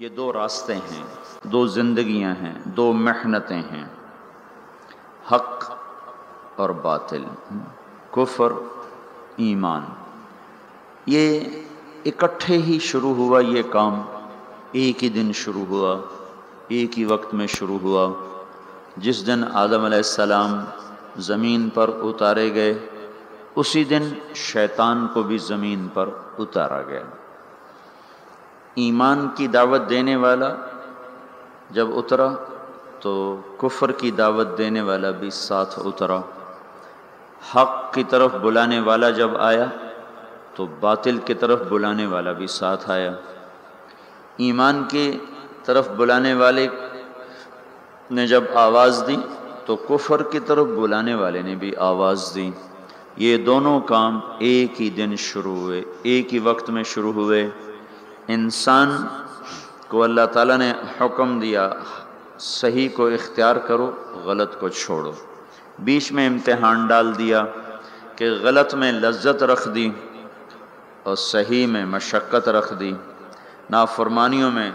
یہ دو راستے ہیں، دو زندگیاں ہیں، دو محنتیں ہیں، حق اور باطل، کفر، ایمان۔ یہ اکٹھے ہی شروع ہوا یہ کام، ایک ہی دن شروع ہوا، ایک ہی وقت میں شروع ہوا۔ جس دن آدم علیہ السلام زمین پر اتارے گئے، اسی دن شیطان کو بھی زمین پر اتارا گیا۔ ایمان کی دعوت دینے والا جب اترا تو کفر کی دعوت دینے والا بھی ساتھ اترا۔ حق کی طرف بلانے والا جب آیا تو باطل کی طرف بلانے والا بھی ساتھ آیا۔ ایمان کی طرف بلانے والے نے جب آواز دی تو کفر کی طرف بلانے والے نے بھی آواز دی۔ یہ دونوں کام ایک ہی دن شروع ہوئے، ایک ہی وقت میں شروع ہوئے۔ انسان کو اللہ تعالیٰ نے حکم دیا، صحیح کو اختیار کرو، غلط کو چھوڑو۔ بیچ میں امتحان ڈال دیا کہ غلط میں لذت رکھ دی اور صحیح میں مشقت رکھ دی۔ نافرمانیوں میں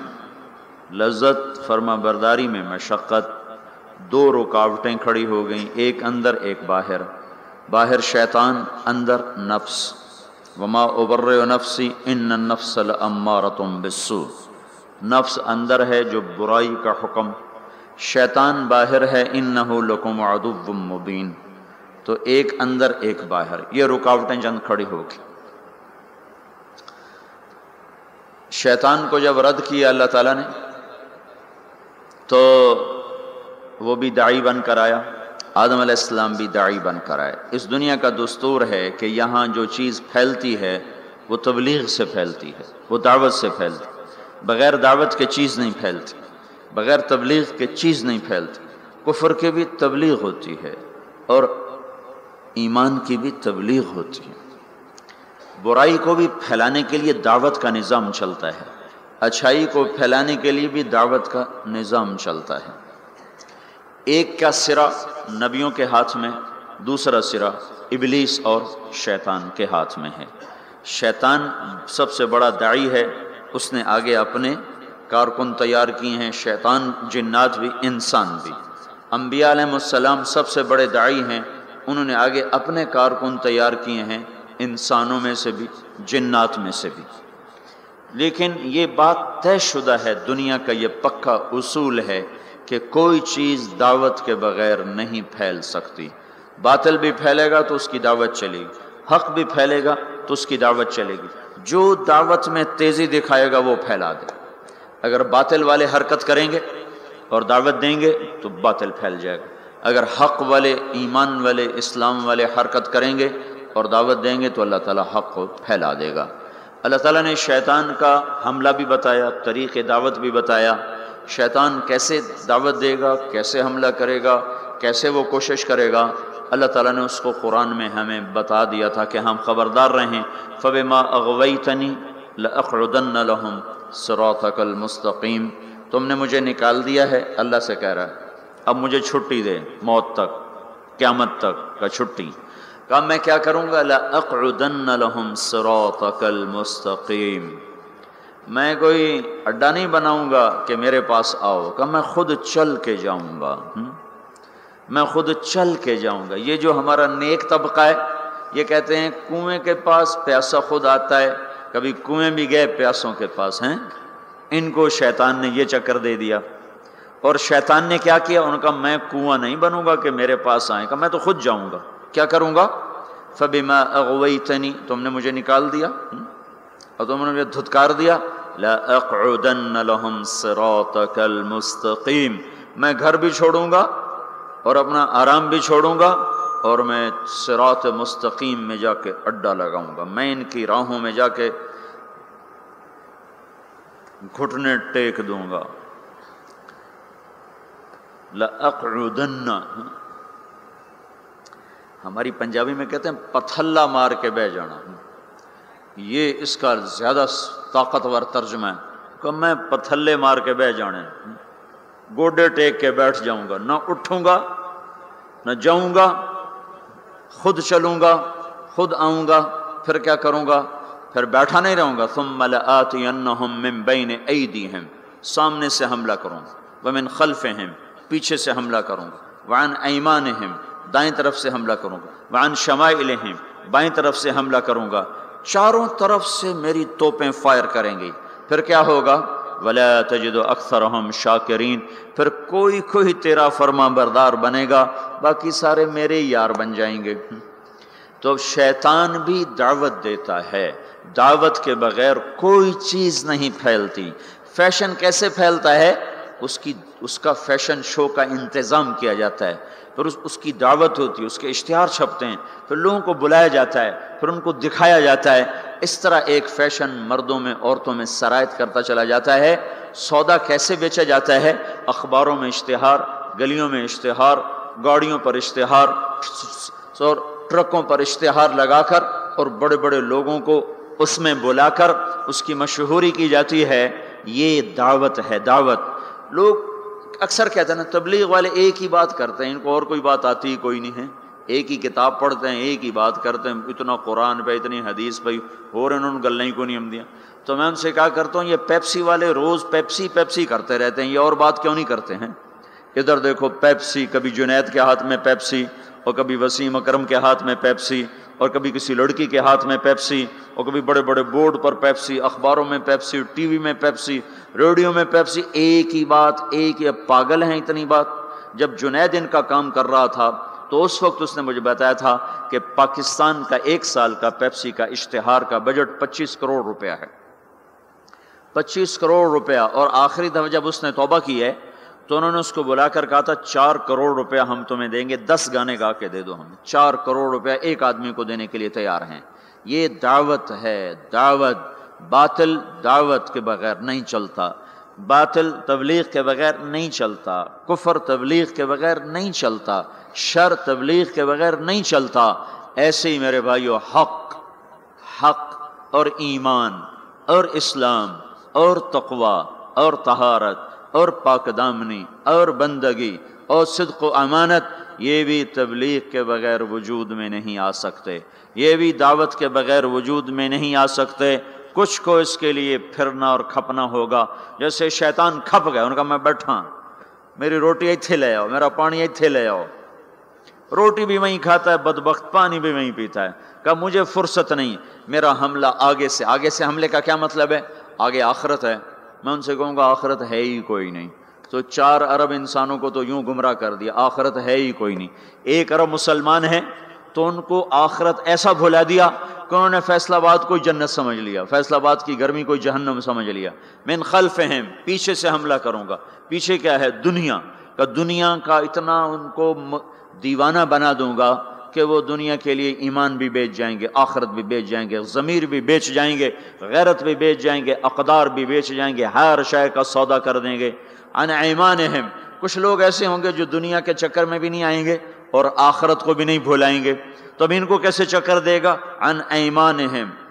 لذت فرما برداری میں مشقت۔ دو رکاوٹیں کھڑی ہو گئیں، ایک اندر، ایک باہر۔ باہر شیطان، اندر نفس۔ وما ابر و نفسی ان نفس الامارتم بسو نفس اندر ہے جو برائی کا حکم، شیطان باہر ہے ان نہ ادب مبین. تو ایک اندر ایک باہر، یہ رکاوٹیں چند کھڑی ہوگی شیطان کو جب رد کیا اللہ تعالیٰ نے، تو وہ بھی داعی بن کر آیا. آدم علیہ السلام بھی داعی بن کر آئے۔ اس دنیا کا دستور ہے کہ یہاں جو چیز پھیلتی ہے، وہ تبلیغ سے پھیلتی ہے، وہ دعوت سے پھیلتی بغیر دعوت کے چیز نہیں پھیلتی، بغیر تبلیغ کے چیز نہیں پھیلتی۔ کفر کے بھی تبلیغ ہوتی ہے اور ایمان کی بھی تبلیغ ہوتی ہے۔ برائی کو بھی پھیلانے کے لیے دعوت کا نظام چلتا ہے۔ اچھائی کو پھیلانے کے لیے بھی دعوت کا نظام چلتا ہے۔ ایک کا سرا نبیوں کے ہاتھ میں، دوسرا سرا ابلیس اور شیطان کے ہاتھ میں ہے۔ شیطان سب سے بڑا داعی ہے۔ اس نے آگے اپنے کارکن تیار کیے ہیں۔ شیطان، جنات بھی، انسان بھی۔ انبیاء علیہ السلام سب سے بڑے داعی ہیں۔ انہوں نے آگے اپنے کارکن تیار کیے ہیں۔ انسانوں میں سے بھی، جنات میں سے بھی۔ لیکن یہ بات طے شدہ ہے۔ دنیا کا یہ پکا اصول ہے۔ کہ کوئی چیز دعوت کے بغیر نہیں پھیل سکتی۔ باطل بھی پھیلے گا تو اس کی دعوت چلے گی۔ حق بھی پھیلے گا تو اس کی دعوت چلے گی۔ جو دعوت میں تیزی دکھائے گا وہ پھیلا دے۔ اگر باطل والے حرکت کریں گے اور دعوت دیں گے تو باطل پھیل جائے گا۔ اگر حق والے، ایمان والے، اسلام والے حرکت کریں گے اور دعوت دیں گے تو اللہ تعالیٰ حق کو پھیلا دے گا۔ اللہ تعالیٰ نے شیطان کا حملہ بھی بتایا، طریق دعوت بھی بتایا۔ شیطان کیسے دعوت دے گا، کیسے حملہ کرے گا، کیسے وہ کوشش کرے گا؟ اللہ تعالیٰ نے اس کو قرآن میں ہمیں بتا دیا تھا کہ ہم خبردار رہیں۔ فب ما اغوئی تنی لقردن لحم المستقیم تم نے مجھے نکال دیا ہے، اللہ سے کہہ رہا ہے۔ اب مجھے چھٹی دے، موت تک، قیامت تک کا چھٹی۔ کہا، میں کیا کروں گا؟ لَأَقْعُدَنَّ لَهُمْ صِرَاطَكَ الْمُسْتَقِيمِ۔ میں کوئی اڈا نہیں بناؤں گا کہ میرے پاس آؤ کہ میں خود چل کے جاؤں گا میں خود چل کے جاؤں گا۔ یہ جو ہمارا نیک طبقہ ہے، یہ کہتے ہیں کنویں کے پاس پیاسا خود آتا ہے، کبھی کنویں بھی گئے پیاسوں کے پاس، ہیں؟ ان کو شیطان نے یہ چکر دے دیا۔ اور شیطان نے کیا کیا؟ ان کا میں کنواں نہیں بنوں گا کہ میرے پاس آئیں، کہ میں تو خود جاؤں گا۔ کیا کروں گا؟ فبما اغویتنی، تم نے مجھے نکال دیا اور تم نے مجھے دھتکار دیا۔ لأقعدن لهم صراطك المستقیم میں گھر بھی چھوڑوں گا اور اپنا آرام بھی چھوڑوں گا اور میں صراط مستقیم میں جا کے اڈا لگاؤں گا میں ان کی راہوں میں جا کے گھٹنے ٹیک دوں گا لأقعدن ہاں ہماری پنجابی میں کہتے ہیں پتھلا مار کے بہ جانا یہ اس کا زیادہ طاقتور ترجمہ ہے کہ میں پتھلے مار کے بہ جانے، گوڈے ٹیک کے بیٹھ جاؤں گا، نہ اٹھوں گا، نہ جاؤں گا، خود چلوں گا، خود آؤں گا، پھر کیا کروں گا؟ پھر بیٹھا نہیں رہوں گا۔ ثم لآتینہم من بین ایدیہم، سامنے سے حملہ کروں گا، ومن خلف پیچھے سے حملہ کروں گا، وعن ایمان دائیں طرف سے حملہ کروں گا، وعن شمائل بائیں طرف سے حملہ کروں گا۔ چاروں طرف سے میری توپیں فائر کریں گی۔ پھر کیا ہوگا؟ ولا تجد اکثر ہم شاکرین پھر کوئی کوئی تیرا فرما بردار بنے گا۔ باقی سارے میرے یار بن جائیں گے۔ تو شیطان بھی دعوت دیتا ہے۔ دعوت کے بغیر کوئی چیز نہیں پھیلتی۔ فیشن کیسے پھیلتا ہے؟ اس کی، اس کا فیشن شو کا انتظام کیا جاتا ہے۔ پھر اس اس کی دعوت ہوتی ہے، اس کے اشتہار چھپتے ہیں۔ پھر لوگوں کو بلایا جاتا ہے، پھر ان کو دکھایا جاتا ہے۔ اس طرح ایک فیشن مردوں میں، عورتوں میں سرایت کرتا چلا جاتا ہے۔ سودا کیسے بیچا جاتا ہے؟ اخباروں میں اشتہار، گلیوں میں اشتہار، گاڑیوں پر اشتہار، اور ٹرکوں پر اشتہار لگا کر اور بڑے بڑے لوگوں کو اس میں بلا کر اس کی مشہوری کی جاتی ہے۔ یہ دعوت ہے، دعوت۔ لوگ اکثر کہتے ہیں نا، تبلیغ والے ایک ہی بات کرتے ہیں، ان کو اور کوئی بات آتی ہی کوئی نہیں ہے۔ ایک ہی کتاب پڑھتے ہیں، ایک ہی بات کرتے ہیں۔ اتنا قرآن پہ، اتنی حدیث پہ، اور انہوں نے گلیں کو نہیں ہم دیا؟ تو میں ان سے کیا کرتا ہوں، یہ پیپسی والے روز پیپسی پیپسی کرتے رہتے ہیں، یہ اور بات کیوں نہیں کرتے ہیں؟ ادھر دیکھو، پیپسی، کبھی جنید کے ہاتھ میں پیپسی اور کبھی وسیم اکرم کے ہاتھ میں پیپسی۔ اور کبھی کسی لڑکی کے ہاتھ میں پیپسی اور کبھی بڑے بڑے بورڈ پر پیپسی، اخباروں میں پیپسی، ٹی وی میں پیپسی، ریڈیو میں پیپسی، ایک ہی بات، ایک ہی پاگل ہیں اتنی بات۔ جب جنید ان کا کام کر رہا تھا تو اس وقت اس نے مجھے بتایا تھا کہ پاکستان کا ایک سال کا پیپسی کا اشتہار کا بجٹ پچیس کروڑ روپیہ ہے۔ پچیس کروڑ روپیہ اور آخری دفعہ جب اس نے توبہ کی ہے تو انہوں نے اس کو بلا کر کہا تھا، چار کروڑ روپیہ ہم تمہیں دیں گے، دس گانے گا کے دے دو ہمیں۔ چار کروڑ روپیہ ایک آدمی کو دینے کے لیے تیار ہیں۔ یہ دعوت ہے، دعوت۔ باطل دعوت کے بغیر نہیں چلتا۔ باطل تبلیغ کے بغیر نہیں چلتا۔ کفر تبلیغ کے بغیر نہیں چلتا۔ شر تبلیغ کے بغیر نہیں چلتا۔ ایسے ہی میرے بھائیو، حق حق اور ایمان اور اسلام اور تقوا اور طہارت اور پاک دامنی اور بندگی اور صدق و امانت، یہ بھی تبلیغ کے بغیر وجود میں نہیں آ سکتے۔ یہ بھی دعوت کے بغیر وجود میں نہیں آ سکتے۔ کچھ کو اس کے لیے پھرنا اور کھپنا ہوگا۔ جیسے شیطان کھپ گئے، ان کا میں بیٹھا۔ میری روٹی ایتھے لے آؤ، میرا پانی ایتھے لے آؤ۔ روٹی بھی وہیں کھاتا ہے، بدبخت پانی بھی وہیں پیتا ہے۔ کہا مجھے فرصت نہیں، میرا حملہ آگے سے آگے سے حملے کا کیا مطلب ہے؟ آگے آخرت ہے۔ میں ان سے کہوں گا آخرت ہے ہی کوئی نہیں۔ تو چار ارب انسانوں کو تو یوں گمراہ کر دیا، آخرت ہے ہی کوئی نہیں۔ ایک ارب مسلمان ہے تو ان کو آخرت ایسا بھلا دیا کہ انہوں نے فیصلہ آباد کو جنت سمجھ لیا، فیصلہ آباد کی گرمی کو جہنم سمجھ لیا۔ من خلف ہیں، پیچھے سے حملہ کروں گا۔ پیچھے کیا ہے؟ دنیا۔ کا دنیا کا اتنا ان کو دیوانہ بنا دوں گا کہ وہ دنیا کے لیے ایمان بھی بیچ جائیں گے، آخرت بھی بیچ جائیں گے، ضمیر بھی بیچ جائیں گے، غیرت بھی بیچ جائیں گے، اقدار بھی بیچ جائیں گے، ہر شے کا سودا کر دیں گے۔ ان ایمان کچھ لوگ ایسے ہوں گے جو دنیا کے چکر میں بھی نہیں آئیں گے اور آخرت کو بھی نہیں بھولائیں گے۔ تو اب ان کو کیسے چکر دے گا؟ ان ایمان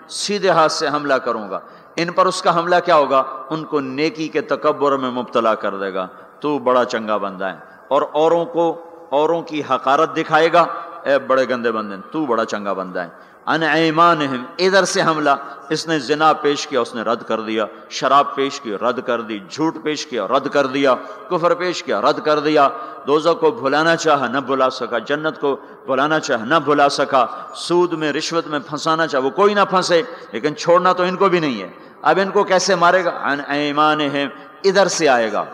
سیدھے ہاتھ سے حملہ کروں گا۔ ان پر اس کا حملہ کیا ہوگا؟ ان کو نیکی کے تکبر میں مبتلا کر دے گا۔ تو بڑا چنگا بندہ ہے۔ اور اوروں کو، اوروں کی حقارت دکھائے گا۔ اے بڑے گندے بندے، تو بڑا چنگا بندہ ہے۔ ان ایمانہم، ادھر سے حملہ۔ اس نے زنا پیش کیا، اس نے رد کر دیا۔ شراب پیش کی، رد کر دی۔ جھوٹ پیش کیا، رد کر دیا۔ کفر پیش کیا، رد کر دیا۔ دوزہ کو بھلانا چاہا نہ بھلا سکا، جنت کو بھلانا چاہا نہ بھلا سکا۔ سود میں، رشوت میں پھنسانا چاہا وہ کوئی نہ پھنسے۔ لیکن چھوڑنا تو ان کو بھی نہیں ہے۔ اب ان کو کیسے مارے گا؟ ان ایمانہم، ادھر سے آئے گا۔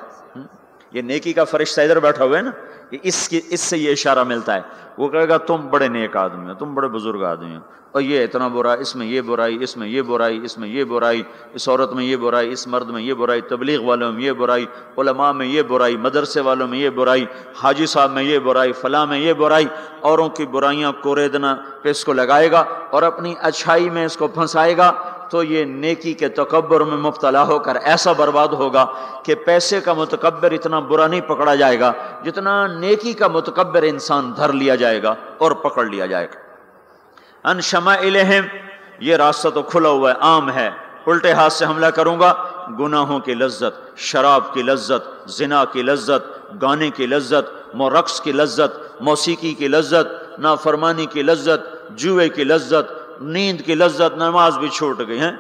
یہ نیکی کا فرشتہ ادھر بیٹھا ہوا ہے نا۔ کہ اس کی اس سے یہ اشارہ ملتا ہے وہ کہے گا تم بڑے نیک آدمی ہو تم بڑے بزرگ آدمی ہو اور یہ اتنا برا اس میں یہ برائی اس میں یہ برائی اس میں یہ برائی اس عورت میں یہ برائی اس مرد میں یہ برائی تبلیغ والوں میں یہ برائی علماء میں یہ برائی مدرسے والوں میں یہ برائی حاجی صاحب میں یہ برائی فلاں میں یہ برائی اوروں کی برائیاں کوریدنا پہ اس کو لگائے گا اور اپنی اچھائی میں اس کو پھنسائے گا تو یہ نیکی کے تکبر میں مبتلا ہو کر ایسا برباد ہوگا کہ پیسے کا متکبر اتنا برا نہیں پکڑا جائے گا جتنا نیکی کا متکبر انسان دھر لیا جائے گا اور پکڑ لیا جائے گا۔ ان شمع یہ راستہ تو کھلا ہوا ہے، عام ہے۔ الٹے ہاتھ سے حملہ کروں گا، گناہوں کی لذت، شراب کی لذت، زنا کی لذت، گانے کی لذت مورقص کی لذت، موسیقی کی لذت، نافرمانی کی لذت، جوئے کی لذت نیند کی لذت نماز بھی چھوٹ گئی ہیں۔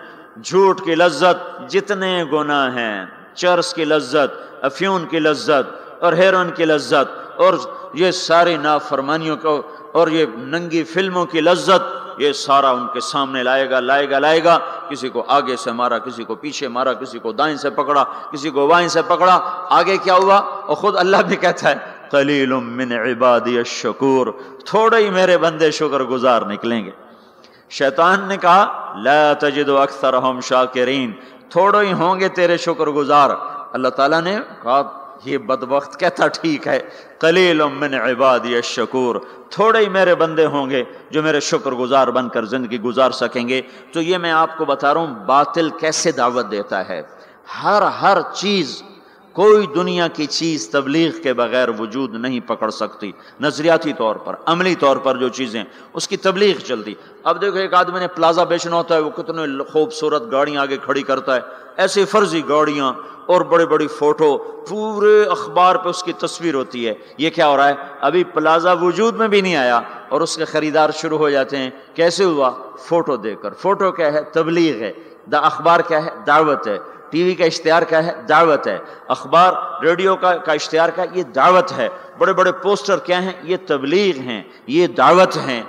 جھوٹ کی لذت جتنے گناہ ہیں، چرس کی لذت، افیون کی لذت اور ہیرون کی لذت اور یہ ساری نافرمانیوں کو اور یہ ننگی فلموں کی لذت، یہ سارا ان کے سامنے لائے گا لائے گا لائے گا۔ کسی کو آگے سے مارا، کسی کو پیچھے مارا، کسی کو دائیں سے پکڑا، کسی کو وائیں سے پکڑا۔ آگے کیا ہوا؟ اور خود اللہ بھی کہتا ہے، قلیل من عبادی الشکور۔ تھوڑے ہی میرے بندے شکر گزار نکلیں گے۔ شیطان نے کہا، لا تجد اکثرهم شاکرین، تھوڑے ہی ہوں گے تیرے شکر گزار۔ اللہ تعالیٰ نے کہا، یہ بدبخت کہتا ٹھیک ہے۔ قلیل من عبادی الشکور، تھوڑے ہی میرے بندے ہوں گے جو میرے شکر گزار بن کر زندگی گزار سکیں گے۔ تو یہ میں آپ کو بتا رہا ہوں، باطل کیسے دعوت دیتا ہے؟ ہر ہر چیز کوئی دنیا کی چیز تبلیغ کے بغیر وجود نہیں پکڑ سکتی۔ نظریاتی طور پر، عملی طور پر جو چیزیں، اس کی تبلیغ چلتی۔ اب دیکھو، ایک آدمی نے پلازا بیچنا ہوتا ہے، وہ کتنے خوبصورت گاڑیاں آگے کھڑی کرتا ہے۔ ایسی فرضی گاڑیاں اور بڑے بڑی فوٹو، پورے اخبار پہ اس کی تصویر ہوتی ہے۔ یہ کیا ہو رہا ہے؟ ابھی پلازا وجود میں بھی نہیں آیا اور اس کے خریدار شروع ہو جاتے ہیں۔ کیسے ہوا؟ فوٹو دیکھ کر۔ فوٹو کیا ہے؟ تبلیغ ہے۔ دا اخبار کیا ہے؟ دعوت ہے۔ ٹی وی کا اشتہار کیا ہے؟ دعوت ہے۔ اخبار، ریڈیو کا کا اشتہار کا یہ دعوت ہے۔ بڑے بڑے پوسٹر کیا ہیں؟ یہ تبلیغ ہیں۔ یہ دعوت ہیں۔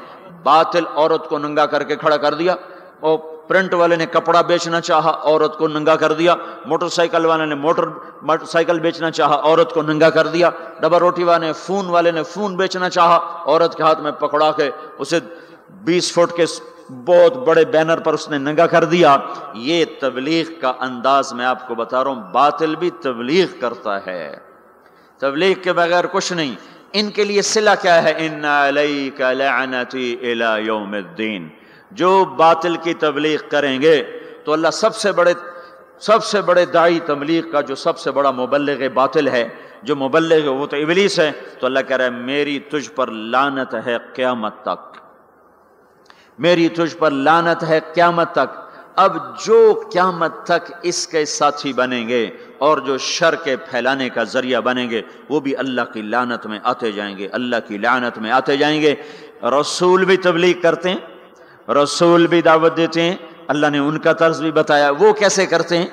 باطل عورت کو ننگا کر کے کھڑا کر دیا۔ اور پرنٹ والے نے کپڑا بیچنا چاہا، عورت کو ننگا کر دیا۔ موٹر سائیکل والے نے موٹر موٹر سائیکل بیچنا چاہا، عورت کو ننگا کر دیا۔ ڈبا روٹی والے نے فون والے نے فون بیچنا چاہا، عورت کے ہاتھ میں پکڑا کے اسے بیس فٹ کے بہت بڑے بینر پر اس نے ننگا کر دیا۔ یہ تبلیغ کا انداز میں آپ کو بتا رہا ہوں، باطل بھی تبلیغ کرتا ہے۔ تبلیغ کے بغیر کچھ نہیں۔ ان کے لیے صلح کیا ہے؟ ان لعنتی الى یوم الدین جو باطل کی تبلیغ کریں گے، تو اللہ سب سے بڑے، سب سے بڑے دائی تبلیغ کا جو سب سے بڑا مبلغ باطل ہے، جو مبلغ وہ تو ابلیس ہے، تو اللہ کہہ رہا ہے، میری تجھ پر لانت ہے قیامت تک۔ میری تجھ پر لانت ہے قیامت تک۔ اب جو قیامت تک اس کے ساتھی بنیں گے اور جو شر کے پھیلانے کا ذریعہ بنیں گے، وہ بھی اللہ کی لانت میں آتے جائیں گے۔ اللہ کی لانت میں آتے جائیں گے۔ رسول بھی تبلیغ کرتے ہیں، رسول بھی دعوت دیتے ہیں۔ اللہ نے ان کا طرز بھی بتایا۔ وہ کیسے کرتے ہیں؟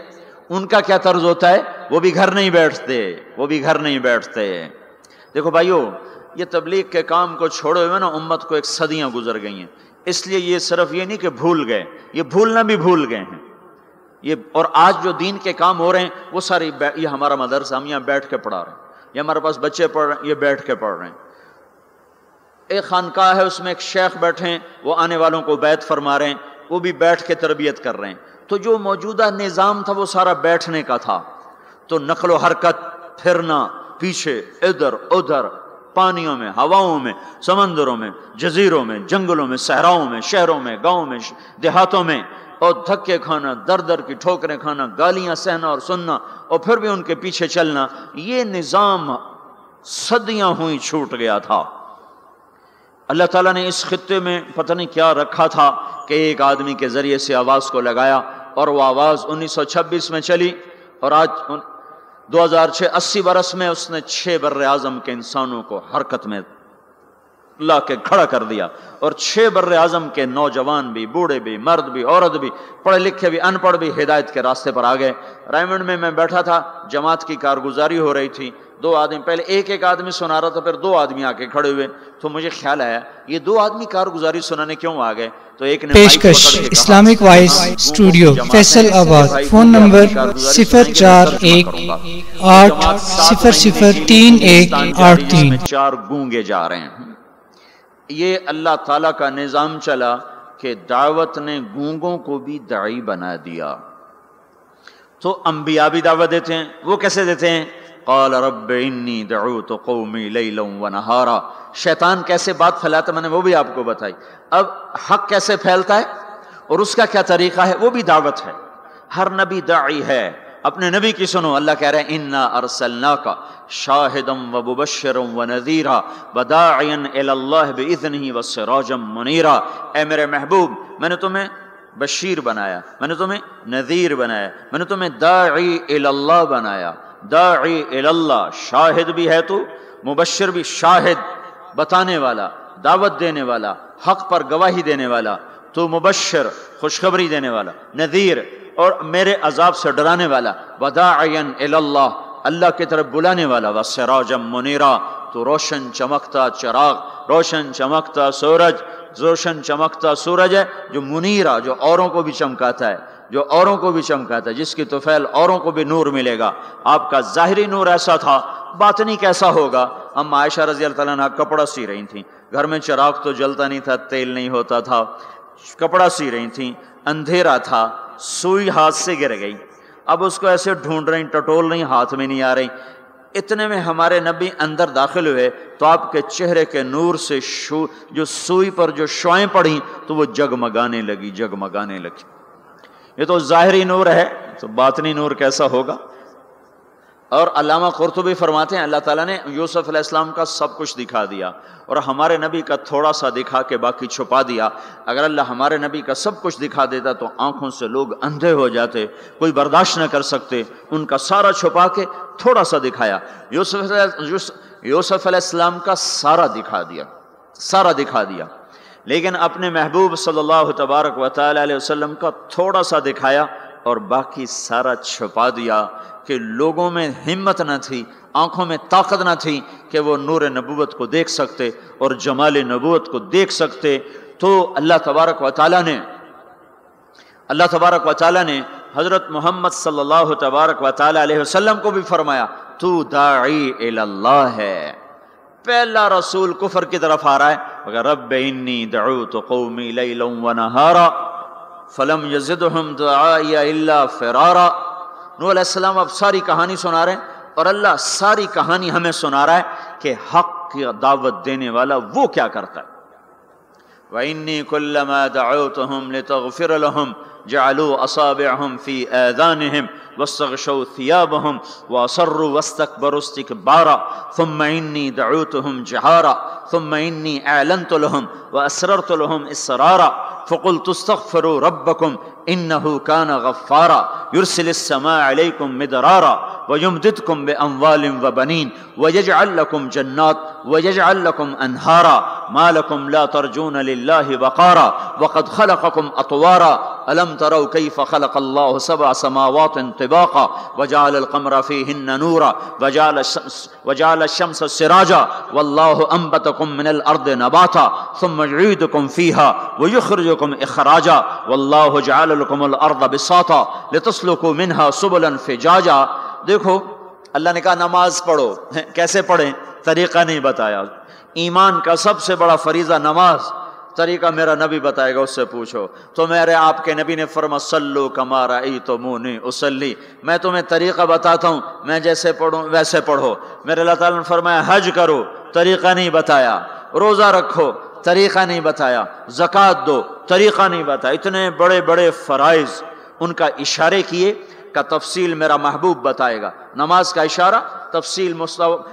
ان کا کیا طرز ہوتا ہے؟ وہ بھی گھر نہیں بیٹھتے، وہ بھی گھر نہیں بیٹھتے۔ دیکھو بھائیو، یہ تبلیغ کے کام کو چھوڑے ہوئے نا، امت کو ایک صدیاں گزر گئی ہیں۔ اس لیے یہ صرف یہ نہیں کہ بھول گئے، یہ بھولنا بھی بھول گئے ہیں۔ یہ اور آج جو دین کے کام ہو رہے ہیں، وہ سارے یہ ہمارا مدرسہ، ہم یہاں بیٹھ کے پڑھا رہے ہیں۔ یہ ہمارے پاس بچے پڑھ رہے ہیں، یہ بیٹھ کے پڑھ رہے ہیں۔ ایک خانقاہ ہے، اس میں ایک شیخ بیٹھے ہیں، وہ آنے والوں کو بیت فرما رہے ہیں، وہ بھی بیٹھ کے تربیت کر رہے ہیں۔ تو جو موجودہ نظام تھا، وہ سارا بیٹھنے کا تھا۔ تو نقل و حرکت، پھرنا، پیچھے، ادھر ادھر پانیوں میں، ہواؤں میں، سمندروں میں، جزیروں میں، جنگلوں میں، صحراؤں میں، شہروں میں، گاؤں میں، دیہاتوں میں۔ اور دھکے کھانا، در در کی ٹھوکریں کھانا، گالیاں سہنا اور سننا، اور پھر بھی ان کے پیچھے چلنا، یہ نظام صدیاں ہوئی چھوٹ گیا تھا۔ اللہ تعالیٰ نے اس خطے میں پتہ نہیں کیا رکھا تھا کہ ایک آدمی کے ذریعے سے آواز کو لگایا اور وہ آواز انیس سو چھبیس میں چلی اور آج دو ہزار چھ، اسی برس میں اس نے چھ بر اعظم کے انسانوں کو حرکت میں لا کے کھڑا کر دیا اور چھ بر اعظم کے نوجوان بھی، بوڑھے بھی، مرد بھی، عورت بھی، پڑھے لکھے بھی ان پڑھ بھی ہدایت کے راستے پر آ گئے۔ رائمنڈ میں میں بیٹھا تھا، جماعت کی کارگزاری ہو رہی تھی۔ دو آدمی پہلے ایک ایک آدمی سنا رہا تھا پھر دو آدمی آ کے کھڑے ہوئے تو مجھے خیال آیا یہ دو آدمی کارگزاری سنانے کیوں آ گئے؟ تو ایک نے پیشکش اسلامک وائس اسٹوڈیو فیصل آباد فون نمبر صفر چار ایک آٹھ صفر صفر تین ایک آٹھ تین۔ چار گونگے جا رہے ہیں۔ یہ اللہ تعالیٰ کا نظام چلا کہ دعوت نے گونگوں کو بھی دائی بنا دیا۔ تو انبیاء بھی دعوت دیتے ہیں وہ کیسے دیتے ہیں؟ قال رب انی دعوت قومی لیلا و نہارا۔ شیطان کیسے بات پھیلاتا میں نے وہ بھی آپ کو بتائی۔ اب حق کیسے پھیلتا ہے؟ اور اس کا کیا طریقہ ہے؟ وہ بھی دعوت ہے۔ ہر نبی داعی ہے۔ اپنے نبی کی سنو۔ اللہ کہہ رہے ہیں، انا ارسلناک شاہدم و مبشرم و نذیرا وداعیا الی اللہ باذنہ و سراجا منیرا اے میرے محبوب، میں نے تمہیں بشیر بنایا، میں نے تمہیں نذیر بنایا، میں نے تمہیں داعی اللہ بنایا۔ داعی اللہ شاہد بھی ہے تو، مبشر بھی شاہد، بتانے والا، دعوت دینے والا، حق پر گواہی دینے والا، تو مبشر، خوشخبری دینے والا، نذیر اور میرے عذاب سے ڈرانے والا وداعین اللہ اللہ کی طرف بلانے والا وہ سراجم منیرا، تو روشن چمکتا چراغ، روشن چمکتا سورج، روشن چمکتا سورج ہے، جو منیرا، جو اوروں کو بھی چمکاتا ہے۔ جو اوروں کو بھی چمکاتا ہے، جس کی توفیل اوروں کو بھی نور ملے گا۔ آپ کا ظاہری نور ایسا تھا، باطنی کیسا ہوگا؟ ہم عائشہ رضی اللہ تعالیٰ عنہ کپڑا سی رہی تھیں۔ گھر میں چراغ تو جلتا نہیں تھا، تیل نہیں ہوتا تھا۔ کپڑا سی رہی تھیں، اندھیرا تھا، سوئی ہاتھ سے گر گئی۔ اب اس کو ایسے ڈھونڈ رہی ٹٹول نہیں، ہاتھ میں نہیں آ رہی۔ اتنے میں ہمارے نبی اندر داخل ہوئے تو آپ کے چہرے کے نور سے شو، جو سوئی پر جو شوائیں پڑیں تو وہ جگمگانے لگی جگمگانے لگی۔ یہ تو ظاہری نور ہے، تو باطنی نور کیسا ہوگا؟ اور علامہ قرطبی فرماتے ہیں، اللہ تعالیٰ نے یوسف علیہ السلام کا سب کچھ دکھا دیا اور ہمارے نبی کا تھوڑا سا دکھا کے باقی چھپا دیا۔ اگر اللہ ہمارے نبی کا سب کچھ دکھا دیتا تو آنکھوں سے لوگ اندھے ہو جاتے، کوئی برداشت نہ کر سکتے۔ ان کا سارا چھپا کے تھوڑا سا دکھایا۔ یوسف یوسف علیہ السلام کا سارا دکھا دیا، سارا دکھا دیا۔ لیکن اپنے محبوب صلی اللہ تبارک و تعالی علیہ وسلم کا تھوڑا سا دکھایا اور باقی سارا چھپا دیا کہ لوگوں میں ہمت نہ تھی، آنکھوں میں طاقت نہ تھی کہ وہ نور نبوت کو دیکھ سکتے اور جمال نبوت کو دیکھ سکتے۔ تو اللہ تبارک و تعالیٰ نے، اللہ تبارک و تعالیٰ نے حضرت محمد صلی اللہ تبارک و تعالیٰ علیہ وسلم کو بھی فرمایا، تو داعی اللہ ہے۔ پہلا رسول کفر کی طرف آ رہا ہے۔ اگر رب انی دعوت قومی لیلا و نہارا فلم یزدہم دعائی الا فرارا۔ نو علیہ السلام اب ساری کہانی سنا رہے ہیں اور اللہ ساری کہانی ہمیں سنا رہا ہے کہ حق کی دعوت دینے والا وہ کیا کرتا ہے۔ وَإِنِّي كُلَّمَا دَعَوْتُهُمْ لِتَغْفِرَ لَهُمْ جعلوا اصابعهم في اذانهم واستغشوا ثيابهم واصروا واستكبروا استكبارا. ثم اني دعوتهم جهارا. ثم اني اعلنت لهم واسررت لهم اسرارا فقلت استغفروا ربكم إنه كان غفارا. يرسل السماء عليكم مدرارا ويمددكم بأموال وبنين ويجعل لكم جنات ويجعل لكم أنهارا. ما لكم لا ترجون لله بقارا وقد خلقكم أطوارا. ألم تروا كيف خلق الله سبع سماوات طباقا؟ وجعل القمر فيهن نورا. وجعل الشمس, وجعل الشمس سراجا. والله أنبتكم من الأرض نباتا. ثم يعيدكم فيها ويخرجكم إخراجا. والله جعل لكم الأرض بساطا لتسلكوا منها سبلا فجاجا۔ دیکھو، اللہ نے کہا نماز پڑھو۔ کیسے پڑھیں؟ طریقہ نہیں بتایا۔ ایمان کا سب سے بڑا فریضہ نماز۔ طریقہ میرا نبی بتائے گا، اس سے پوچھو۔ تو میرے آپ کے نبی نے فرما سلو کمارا ای تو منہ اسلی میں تمہیں طریقہ بتاتا ہوں۔ میں جیسے پڑھوں، ویسے پڑھو۔ میرے اللہ تعالیٰ نے فرمایا، حج کرو۔ طریقہ نہیں بتایا۔ روزہ رکھو۔ طریقہ نہیں بتایا، زکوٰۃ دو، طریقہ نہیں بتایا، اتنے بڑے بڑے فرائض ان کا اشارے کیے کا تفصیل میرا محبوب بتائے گا۔ نماز کا اشارہ، تفصیل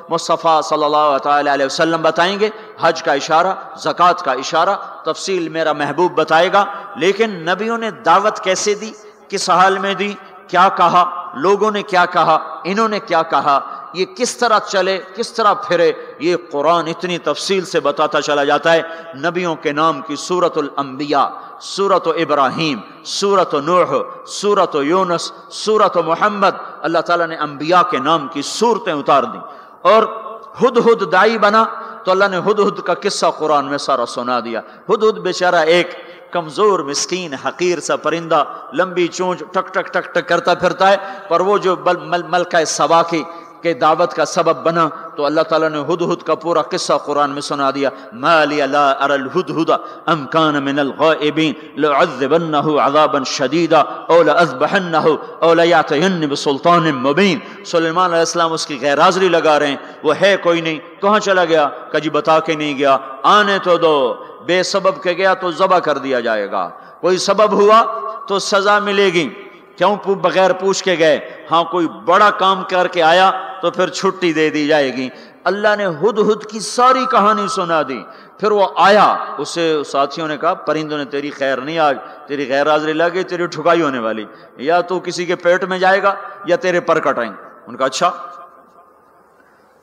مصطفیٰ صلی اللہ تعالی علیہ وسلم بتائیں گے، حج کا اشارہ، زکوٰۃ کا اشارہ، تفصیل میرا محبوب بتائے گا۔ لیکن نبیوں نے دعوت کیسے دی؟ کس حال میں دی؟ کیا کہا؟ لوگوں نے کیا کہا؟ انہوں نے کیا کہا؟ یہ کس طرح چلے، کس طرح پھرے، یہ قرآن اتنی تفصیل سے بتاتا چلا جاتا ہے۔ نبیوں کے نام کی صورت الانبیاء صورت و ابراہیم صورت و نوح صورت و یونس صورت و محمد۔ اللہ تعالیٰ نے انبیاء کے نام کی صورتیں اتار دیں۔ اور ہد ہد دائی بنا تو اللہ نے ہد ہد کا قصہ قرآن میں سارا سنا دیا۔ ہد ہد بیچارہ ایک کمزور مسکین، حقیر سا پرندہ، لمبی چونچ ٹک ٹک ٹک ٹک کرتا پھرتا ہے۔ پر وہ جو ملکہ سبا کی کہ دعوت کا سبب بنا تو اللہ تعالیٰ نے ہد ہد کا پورا قصہ قرآن میں سنا دیا، ما لی لا ار الہد ہد ام کان من الغائبین لعذبنہو عذابا شدیدا او لعذبحنہو او لیعتین بسلطان مبین۔ سلیمان علیہ السلام اس کی غیر حاضری لگا رہے ہیں، وہ ہے کوئی نہیں، کہاں چلا گیا؟ کجی بتا کے نہیں گیا۔ آنے تو دو، بے سبب کے گیا تو ذبح کر دیا جائے گا۔ کوئی سبب ہوا تو سزا ملے گی۔ کیوں بغیر پوچھ کے گئے؟ ہاں کوئی بڑا کام کر کے آیا تو پھر چھٹی دے دی جائے گی۔ اللہ نے ہد ہد کی ساری کہانی سنا دی۔ پھر وہ آیا۔ اسے ساتھیوں نے کہا، پرندوں نے، تیری خیر نہیں آج تیری غیر حاضری لگی، تیری ٹھکائی ہونے والی۔ یا تو کسی کے پیٹ میں جائے گا یا تیرے پر کٹائیں ان کا اچھا۔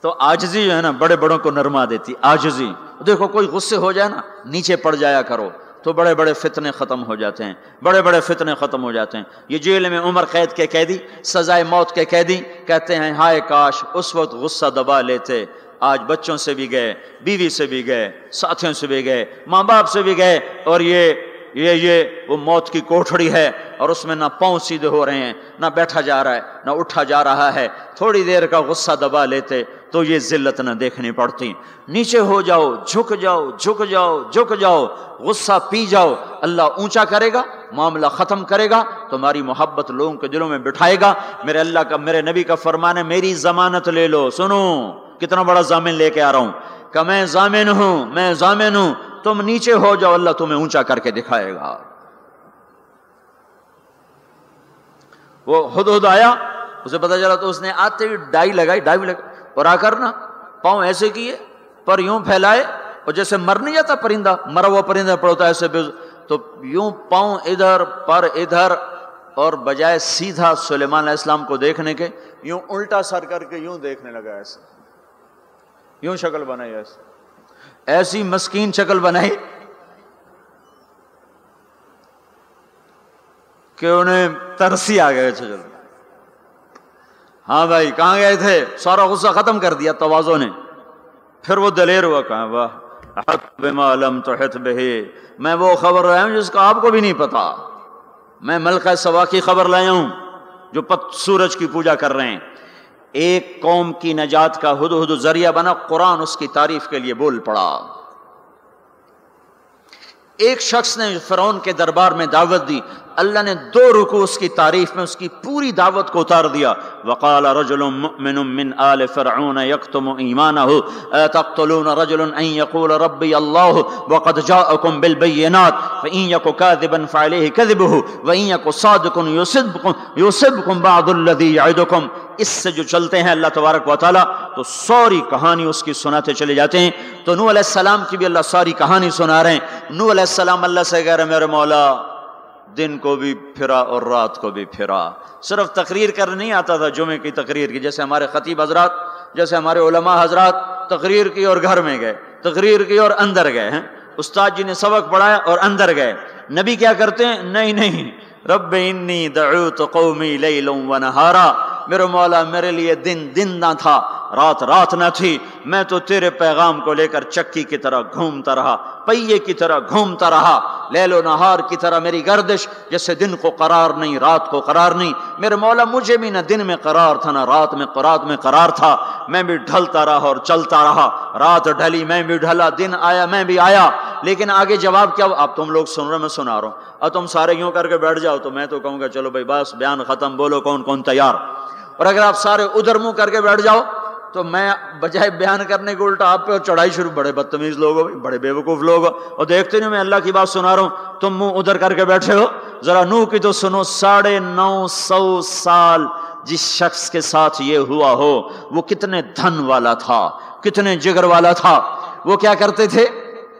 تو آجزی جو ہے نا، بڑے بڑوں کو نرما دیتی۔ آجزی۔ دیکھو، کوئی غصے ہو جائے نا، نیچے پڑ جایا کرو۔ تو بڑے بڑے فتنے ختم ہو جاتے ہیں، بڑے بڑے فتنے ختم ہو جاتے ہیں۔ یہ جیل میں عمر قید کے قیدی، سزائے موت کے قیدی کہتے ہیں، ہائے کاش اس وقت غصہ دبا لیتے، آج بچوں سے بھی گئے، بیوی سے بھی گئے، ساتھیوں سے بھی گئے، ماں باپ سے بھی گئے، اور یہ یہ یہ وہ موت کی کوٹھڑی ہے اور اس میں نہ پاؤں سیدھے ہو رہے ہیں، نہ بیٹھا جا رہا ہے، نہ اٹھا جا رہا ہے۔ تھوڑی دیر کا غصہ دبا لیتے تو یہ ذلت نہ دیکھنی پڑتی۔ نیچے ہو جاؤ، جھک جاؤ جھک جاؤ جھک جاؤ، غصہ پی جاؤ۔ اللہ اونچا کرے گا، معاملہ ختم کرے گا، تمہاری محبت لوگوں کے دلوں میں بٹھائے گا۔ میرے اللہ کا، میرے نبی کا فرمان ہے، میری ضمانت لے لو۔ سنو، کتنا بڑا ضامن لے کے آ رہا ہوں۔ کہ میں ضامن ہوں، میں ضامن ہوں۔ تم نیچے ہو جاؤ، اللہ تمہیں اونچا کر کے دکھائے گا۔ وہ خود خود آیا، اسے پتا چلا تو اس نے آتے ہی ڈائی لگائی ڈائی لگائی۔ اور آ کر نا پاؤں ایسے کیے، پر یوں پھیلائے، اور جیسے مر نہیں جاتا پرندہ، مرا ہوا پرندہ پڑوتا ایسے تو یوں پاؤں ادھر، پر ادھر، اور بجائے سیدھا سلیمان علیہ السلام کو دیکھنے کے، یوں الٹا سر کر کے یوں دیکھنے لگا ایسے یوں شکل بنائی ایسے ایسی مسکین شکل بنائی کہ انہیں ترسی آ گئے چل ہاں بھائی، کہاں گئے تھے؟ سارا غصہ ختم کر دیا توازوں نے۔ پھر وہ دلیر ہوا کہاں واہ تو میں وہ خبر لایا ہوں جس کا آپ کو بھی نہیں پتا۔ میں ملکہ سوا کی خبر لایا ہوں جو پت سورج کی پوجا کر رہے ہیں۔ ایک قوم کی نجات کا ہد ہد ذریعہ بنا قرآن اس کی تعریف کے لیے بول پڑا۔ ایک شخص نے فرعون کے دربار میں دعوت دی۔ اللہ نے دو رکو اس کی تعریف میں اس کی پوری دعوت کو اتار دیا. وقال رجل مؤمن من آل فرعون يكتم ایمانه. تقتلون رجل ان يقول ربي الله وقد جاءكم بالبينات فان يك كاذبا فعليه كذبه وان يك صادق يصدقكم يصدقكم بعض الذي يعدكم اس سے جو چلتے ہیں اللہ تبارک و تعالی تو ساری کہانی اس کی سناتے چلے جاتے ہیں. تو نوح علیہ السلام کی بھی اللہ ساری کہانی سنا رہے ہیں. نوح علیہ السلام اللہ سے کہہ رہے میرے مولا دن کو بھی پھرا اور رات کو بھی پھرا۔ صرف تقریر کر نہیں آتا تھا جمعے کی تقریر کی، جیسے ہمارے خطیب حضرات، جیسے ہمارے علماء حضرات تقریر کی اور گھر میں گئے، تقریر کی اور اندر گئے ہیں۔ استاد جی نے سبق پڑھایا اور اندر گئے۔ نبی کیا کرتے ہیں؟ نہیں نہیں۔ رب انی دعوت قومی لیلا و نہارا۔ میرے مولا میرے لیے دن دن نہ تھا، رات رات نہ تھی، میں تو تیرے پیغام کو لے کر چکی کی طرح گھومتا رہا، پہیے کی طرح گھومتا رہا، لیل و نہار کی طرح میری گردش جیسے دن کو قرار نہیں، رات کو قرار نہیں۔ میرے مولا، مجھے بھی نہ دن میں قرار تھا، نہ رات میں قرات میں قرار تھا۔ میں بھی ڈھلتا رہا اور چلتا رہا۔ رات ڈھلی، میں بھی ڈھلا، دن آیا، میں بھی آیا۔ لیکن آگے جواب کیا؟ اب تم لوگ سن رہے میں سنا رہا ہوں۔ اب تم سارے یوں کر کے بیٹھ جاؤ تو میں تو کہوں گا چلو بھائی بس بیان ختم، بولو کون کون تیار۔ اور اگر آپ سارے ادھر منہ کر کے بیٹھ جاؤ تو میں بجائے بیان کرنے کے الٹا آپ پہ چڑھائی شروع، بڑے بدتمیز لوگ ہو بڑے بے وقوف لوگ ہو۔ اور دیکھتے نہیں میں اللہ کی بات سنا رہا ہوں، تم منہ ادھر کر کے بیٹھے ہو۔ ذرا نو کی تو سنو، ساڑھے نو سو سال جس شخص کے ساتھ یہ ہوا ہو، وہ کتنے دھن والا تھا، کتنے جگر والا تھا۔ وہ کیا کرتے تھے؟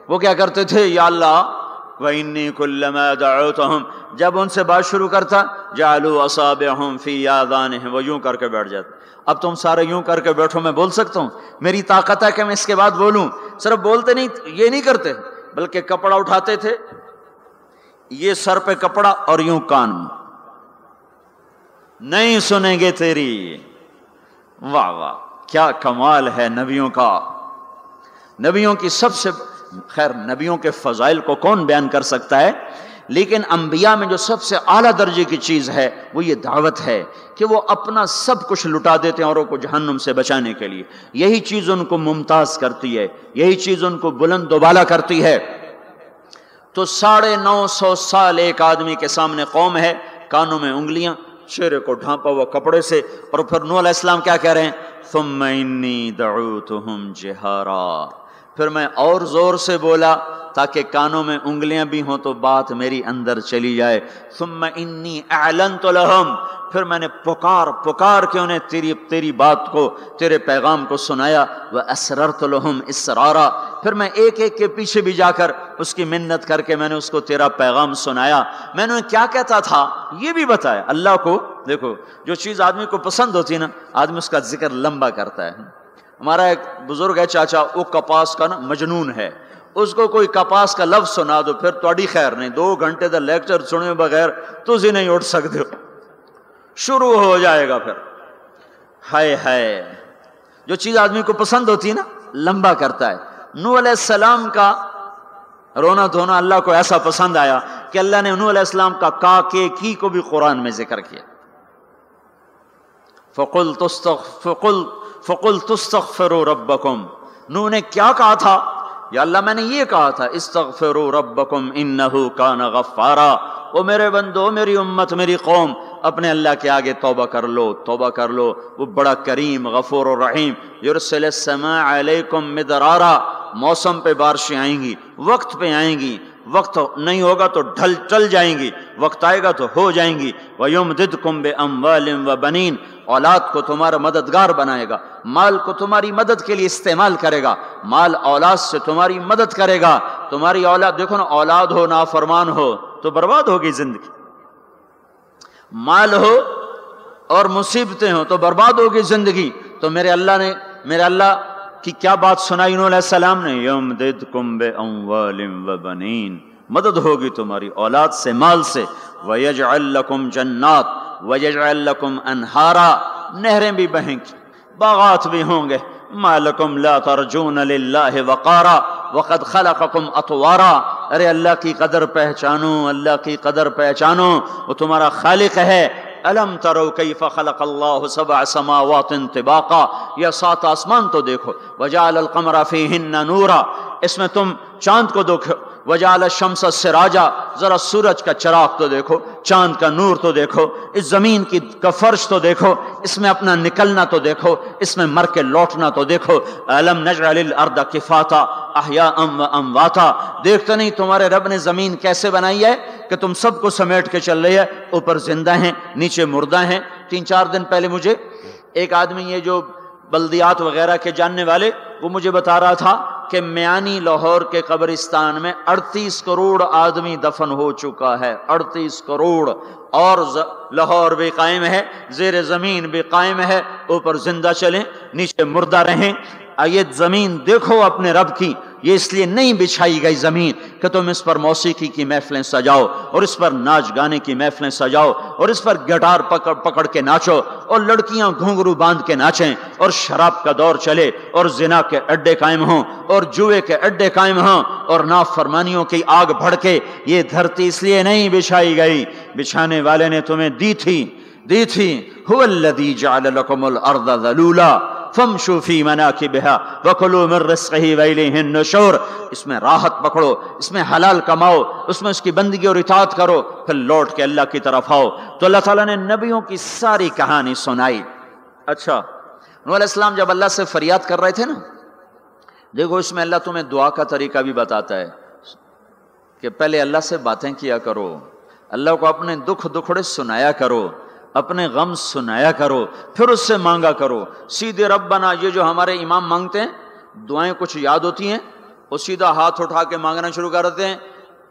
وہ کیا کرتے تھے؟ یا اللہ وَإِنِّي كُلَّمَا دَعُوتَهُمْ، جب ان سے بات شروع کرتا، جَعَلُوا أَصَابِعَهُمْ فِي يَاذَانِهِمْ وہ یوں کر کے بیٹھ جاتے۔ اب تم سارے یوں کر کے بیٹھو، میں بول سکتا ہوں؟ میری طاقت ہے کہ میں اس کے بعد بولوں۔ صرف بولتے نہیں، یہ نہیں کرتے، بلکہ کپڑا اٹھاتے تھے۔ یہ سر پہ کپڑا اور یوں کان۔ نہیں سنیں گے تیری۔ واہ واہ، کیا کمال ہے نبیوں کا۔ نبیوں کی سب سے خیر، نبیوں کے فضائل کو کون بیان کر سکتا ہے؟ لیکن انبیاء میں جو سب سے اعلیٰ درجے کی چیز ہے، وہ یہ دعوت ہے کہ وہ اپنا سب کچھ لٹا دیتے ہیں اوروں کو جہنم سے بچانے کے لیے۔ یہی چیز ان کو ممتاز کرتی ہے، یہی چیز ان کو بلند دوبالا کرتی ہے۔ تو ساڑھے نو سو سال ایک آدمی کے سامنے قوم ہے، کانوں میں انگلیاں، چہرے کو ڈھانپا ہوا کپڑے سے۔ اور پھر نو علیہ السلام کیا کہہ رہے ہیں؟ ثم انی دعوتہم جہارا پھر میں اور زور سے بولا، تاکہ کانوں میں انگلیاں بھی ہوں تو بات میری اندر چلی جائے۔ ثم انی اعلنت لہم پھر میں نے پکار پکار کے انہیں تیری تیری بات کو، تیرے پیغام کو سنایا؟ وہ اسررت لہم اسرارا پھر میں ایک ایک کے پیچھے بھی جا کر اس کی منت کر کے میں نے اس کو تیرا پیغام سنایا۔ میں نے کیا کہتا تھا؟ یہ بھی بتایا۔ اللہ کو، دیکھو، جو چیز آدمی کو پسند ہوتی ہے نا، آدمی اس کا ذکر لمبا کرتا ہے۔ ہمارا ایک بزرگ ہے چاچا، وہ کپاس کا نا مجنون ہے۔ اس کو کوئی کپاس کا لفظ سنا دو، پھر تھوڑی خیر نہیں۔ دو گھنٹے دا لیکچر سنے بغیر تھی نہیں اٹھ سکتے۔ ہو شروع ہو جائے گا پھر۔ ہائے ہائے۔ جو چیز آدمی کو پسند ہوتی ہے نا، لمبا کرتا ہے۔ نو علیہ السلام کا رونا دھونا اللہ کو ایسا پسند آیا کہ اللہ نے انہوں علیہ السلام کا کا کے کی کو بھی قرآن میں ذکر کیا۔ فقل فقل فقل تستغفروا ربکم۔ نو نے کیا کہا تھا؟ یا اللہ میں نے یہ کہا تھا، استغفروا ربکم انہو کان غفارا۔ او میرے بندو، میری امت، میری قوم، اپنے اللہ کے آگے توبہ کر لو، توبہ کر لو۔ وہ بڑا کریم، غفور و رحیم۔ یرسل السماء علیکم مدرارا۔ موسم پہ بارشیں آئیں گی، وقت پہ آئیں گی۔ وقت نہیں ہوگا تو ڈھل چل جائیں گی، وقت آئے گا تو ہو جائیں گی۔ وَيُمْدِدْكُمْ بِأَمْوَالٍ وَبَنِينَ۔ اولاد کو تمہارا مددگار بنائے گا، مال کو تمہاری مدد کے لیے استعمال کرے گا، مال اولاد سے تمہاری مدد کرے گا۔ تمہاری اولاد، دیکھو نا، اولاد ہو، نافرمان ہو، تو برباد ہوگی زندگی۔ مال ہو اور مصیبتیں ہوں، تو برباد ہوگی زندگی۔ تو میرے اللہ نے، میرے اللہ کی کیا بات سنائی انہوں علیہ السلام نے؟ یوم دد کم بے و بنین۔ مدد ہوگی تمہاری اولاد سے، مال سے۔ وَيَجْعَلْ لَكُمْ جَنَّاتِ وَيَجْعَلْ لَكُمْ أَنْحَارًا نہریں بھی بہیں گی، باغات بھی ہوں گے۔ مالکم لا ترجون للہ وقارا وقد خلقکم اطوارا ارے اللہ کی قدر پہچانو، اللہ کی قدر پہچانو، وہ تمہارا خالق ہے۔ الم ترو کیف خلق اللہ سبع سماوات طباقا؟ یا سات آسمان تو دیکھو۔ وجعل القمر فیہن نورا۔ اس میں تم چاند کو دیکھو۔ وجال شمس سراجا، ذرا سورج کا چراغ تو دیکھو، چاند کا نور تو دیکھو، اس زمین کی کا فرش تو دیکھو، اس میں اپنا نکلنا تو دیکھو، اس میں مر کے لوٹنا تو دیکھو۔ علم نجعل الارض کفاتا احیاء ام و امواتا دیکھتے نہیں، تمہارے رب نے زمین کیسے بنائی ہے کہ تم سب کو سمیٹ کے چل رہی ہے اوپر زندہ ہیں، نیچے مردہ ہیں۔ تین چار دن پہلے مجھے ایک آدمی یہ جو بلدیات وغیرہ کے جاننے والے، وہ مجھے بتا رہا تھا کہ میانی لاہور کے قبرستان میں اڑتیس کروڑ آدمی دفن ہو چکا ہے، اڑتیس کروڑ۔ اور لاہور بھی قائم ہے، زیر زمین بھی قائم ہے۔ اوپر زندہ چلیں، نیچے مردہ رہیں۔ آئیے زمین دیکھو اپنے رب کی۔ یہ اس لیے نہیں بچھائی گئی زمین کہ تم اس پر موسیقی کی محفلیں سجاؤ اور اس پر ناچ گانے کی محفلیں سجاؤ اور اس پر گٹار پکڑ پکڑ کے ناچو اور لڑکیاں گھونگرو باندھ کے ناچیں اور شراب کا دور چلے اور زنا کے اڈے قائم ہوں اور جوئے کے اڈے قائم ہوں اور نافرمانیوں کی آگ بھڑ کے یہ دھرتی اس لیے نہیں بچھائی گئی۔ بچھانے والے نے تمہیں دی تھی دی تھی۔ هو الذي جعل لكم الارض ذلولا۔ فمشو فی مناکبہا وکلو من رزقہی ویلیہ النشور اس میں راحت پکڑو، اس میں حلال کماؤ، اس میں اس کی بندگی اور اطاعت کرو، پھر لوٹ کے اللہ کی طرف آؤ۔ تو اللہ تعالیٰ نے نبیوں کی ساری کہانی سنائی۔ اچھا نو علیہ السلام جب اللہ سے فریاد کر رہے تھے نا، دیکھو اس میں اللہ تمہیں دعا کا طریقہ بھی بتاتا ہے کہ پہلے اللہ سے باتیں کیا کرو، اللہ کو اپنے دکھ دکھڑے سنایا کرو۔ اپنے غم سنایا کرو، پھر اس سے مانگا کرو۔ سیدھے رب بنا یہ جو ہمارے امام مانگتے ہیں، دعائیں کچھ یاد ہوتی ہیں، وہ سیدھا ہاتھ اٹھا کے مانگنا شروع کرتے ہیں۔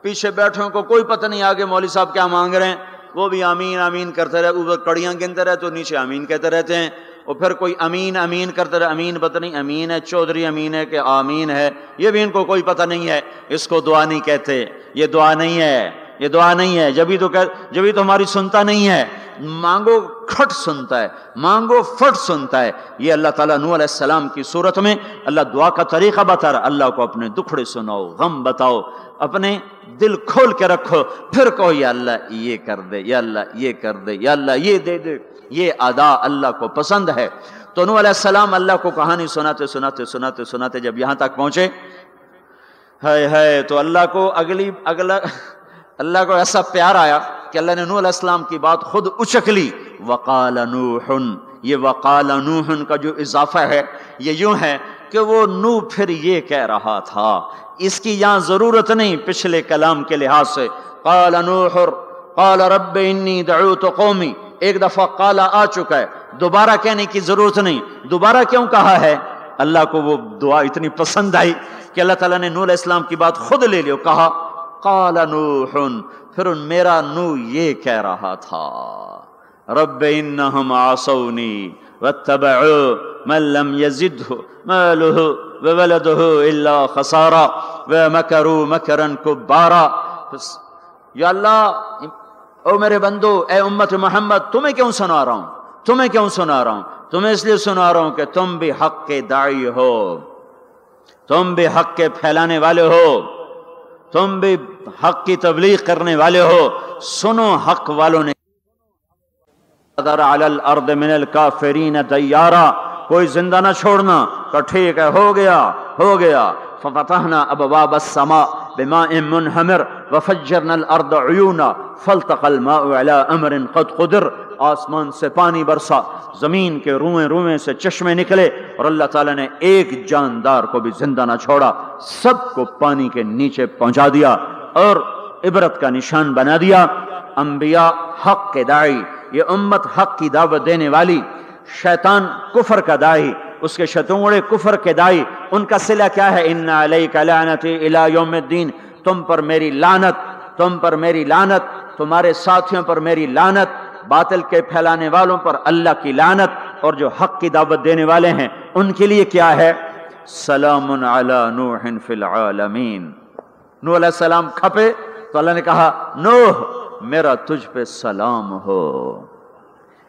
پیچھے بیٹھے کو کوئی پتہ نہیں آگے مولوی صاحب کیا مانگ رہے ہیں۔ وہ بھی امین امین کرتے رہے، اوپر کڑیاں گنتے رہے تو نیچے امین کہتے رہتے ہیں۔ اور پھر کوئی امین امین کرتے رہے امین پتہ نہیں امین ہے، چودھری امین ہے کہ آمین ہے۔ یہ بھی ان کو کوئی پتہ نہیں ہے، اس کو دعا نہیں کہتے۔ یہ دعا نہیں ہے، یہ دعا نہیں ہے۔ جبھی تو کہ، جبھی تو ہماری سنتا نہیں ہے۔ مانگو کھٹ سنتا ہے، مانگو فٹ سنتا ہے۔ یہ اللہ تعالیٰ نو علیہ السلام کی صورت میں اللہ دعا کا طریقہ بتا رہا اللہ کو اپنے دکھڑے سناؤ، غم بتاؤ، اپنے دل کھول کے رکھو۔ پھر کہو، یا اللہ یہ کر دے، یا اللہ یہ کر دے، یا اللہ یہ دے دے۔ یہ ادا اللہ کو پسند ہے۔ تو نو علیہ السلام اللہ کو کہانی سناتے سناتے سناتے سناتے جب یہاں تک پہنچے ہے ہے تو اللہ کو اگلی، اگلا، اللہ کو ایسا پیار آیا۔ کہ اللہ نے نوح علیہ السلام کی بات خود اچک لی۔ وقال نوح، یہ وقال نوح کا جو اضافہ ہے، یہ یوں ہے کہ وہ نو پھر یہ کہہ رہا تھا، اس کی یہاں ضرورت نہیں پچھلے کلام کے لحاظ سے۔ قال نوح، قال رب انی دعوت قومی۔ ایک دفعہ قال آ چکا ہے، دوبارہ کہنے کی ضرورت نہیں۔ دوبارہ کیوں کہا ہے؟ اللہ کو وہ دعا اتنی پسند آئی کہ اللہ تعالیٰ نے نور اسلام کی بات خود لے لیو کہا، قال نوح پھر میرا نو یہ کہہ رہا تھا، رب انہم عصونی واتبعو من لم يزده ماله وولده الا خسارا ومكروا مكرا كبارا یا اللہ، او میرے بندو، اے امت محمد، تمہیں کیوں سنا رہا ہوں؟ تمہیں کیوں سنا رہا ہوں؟ تمہیں اس لیے سنا رہا ہوں کہ تم بھی حق کے دائی ہو، تم بھی حق کے پھیلانے والے ہو۔ تم بھی حق کی تبلیغ کرنے والے ہو۔ سنو حق والوں نے۔ الارض من الكافرین دیارا۔ کوئی زندہ نہ چھوڑنا۔ تو ٹھیک ہے، ہو گیا ہو گیا۔ ففتحنا ابواب السماء بماء منہمر وفجرنا الارض عیونا فلتق الماء على امر قد قدر. آسمان سے پانی برسا، زمین کے روئیں روئیں سے چشمے نکلے اور اللہ تعالیٰ نے ایک جاندار کو بھی زندہ نہ چھوڑا، سب کو پانی کے نیچے پہنچا دیا اور عبرت کا نشان بنا دیا۔ انبیاء حق کے دائی یہ امت حق کی دعوت دینے والی، شیطان کفر کا دائی اس کے شتونگڑے کفر کے دائی، ان کا صلح کیا ہے؟ ان علیک لعنتی الى یوم الدین تم پر میری لعنت، تم پر میری لعنت، تمہارے ساتھیوں پر میری لعنت، باطل کے پھیلانے والوں پر اللہ کی لعنت، اور جو حق کی دعوت دینے والے ہیں، ان کے لیے کیا ہے؟ سلام علی نوح فی العالمین۔ نوح علیہ السلام کھپے، تو اللہ نے کہا، نوح، میرا تجھ پہ سلام ہو۔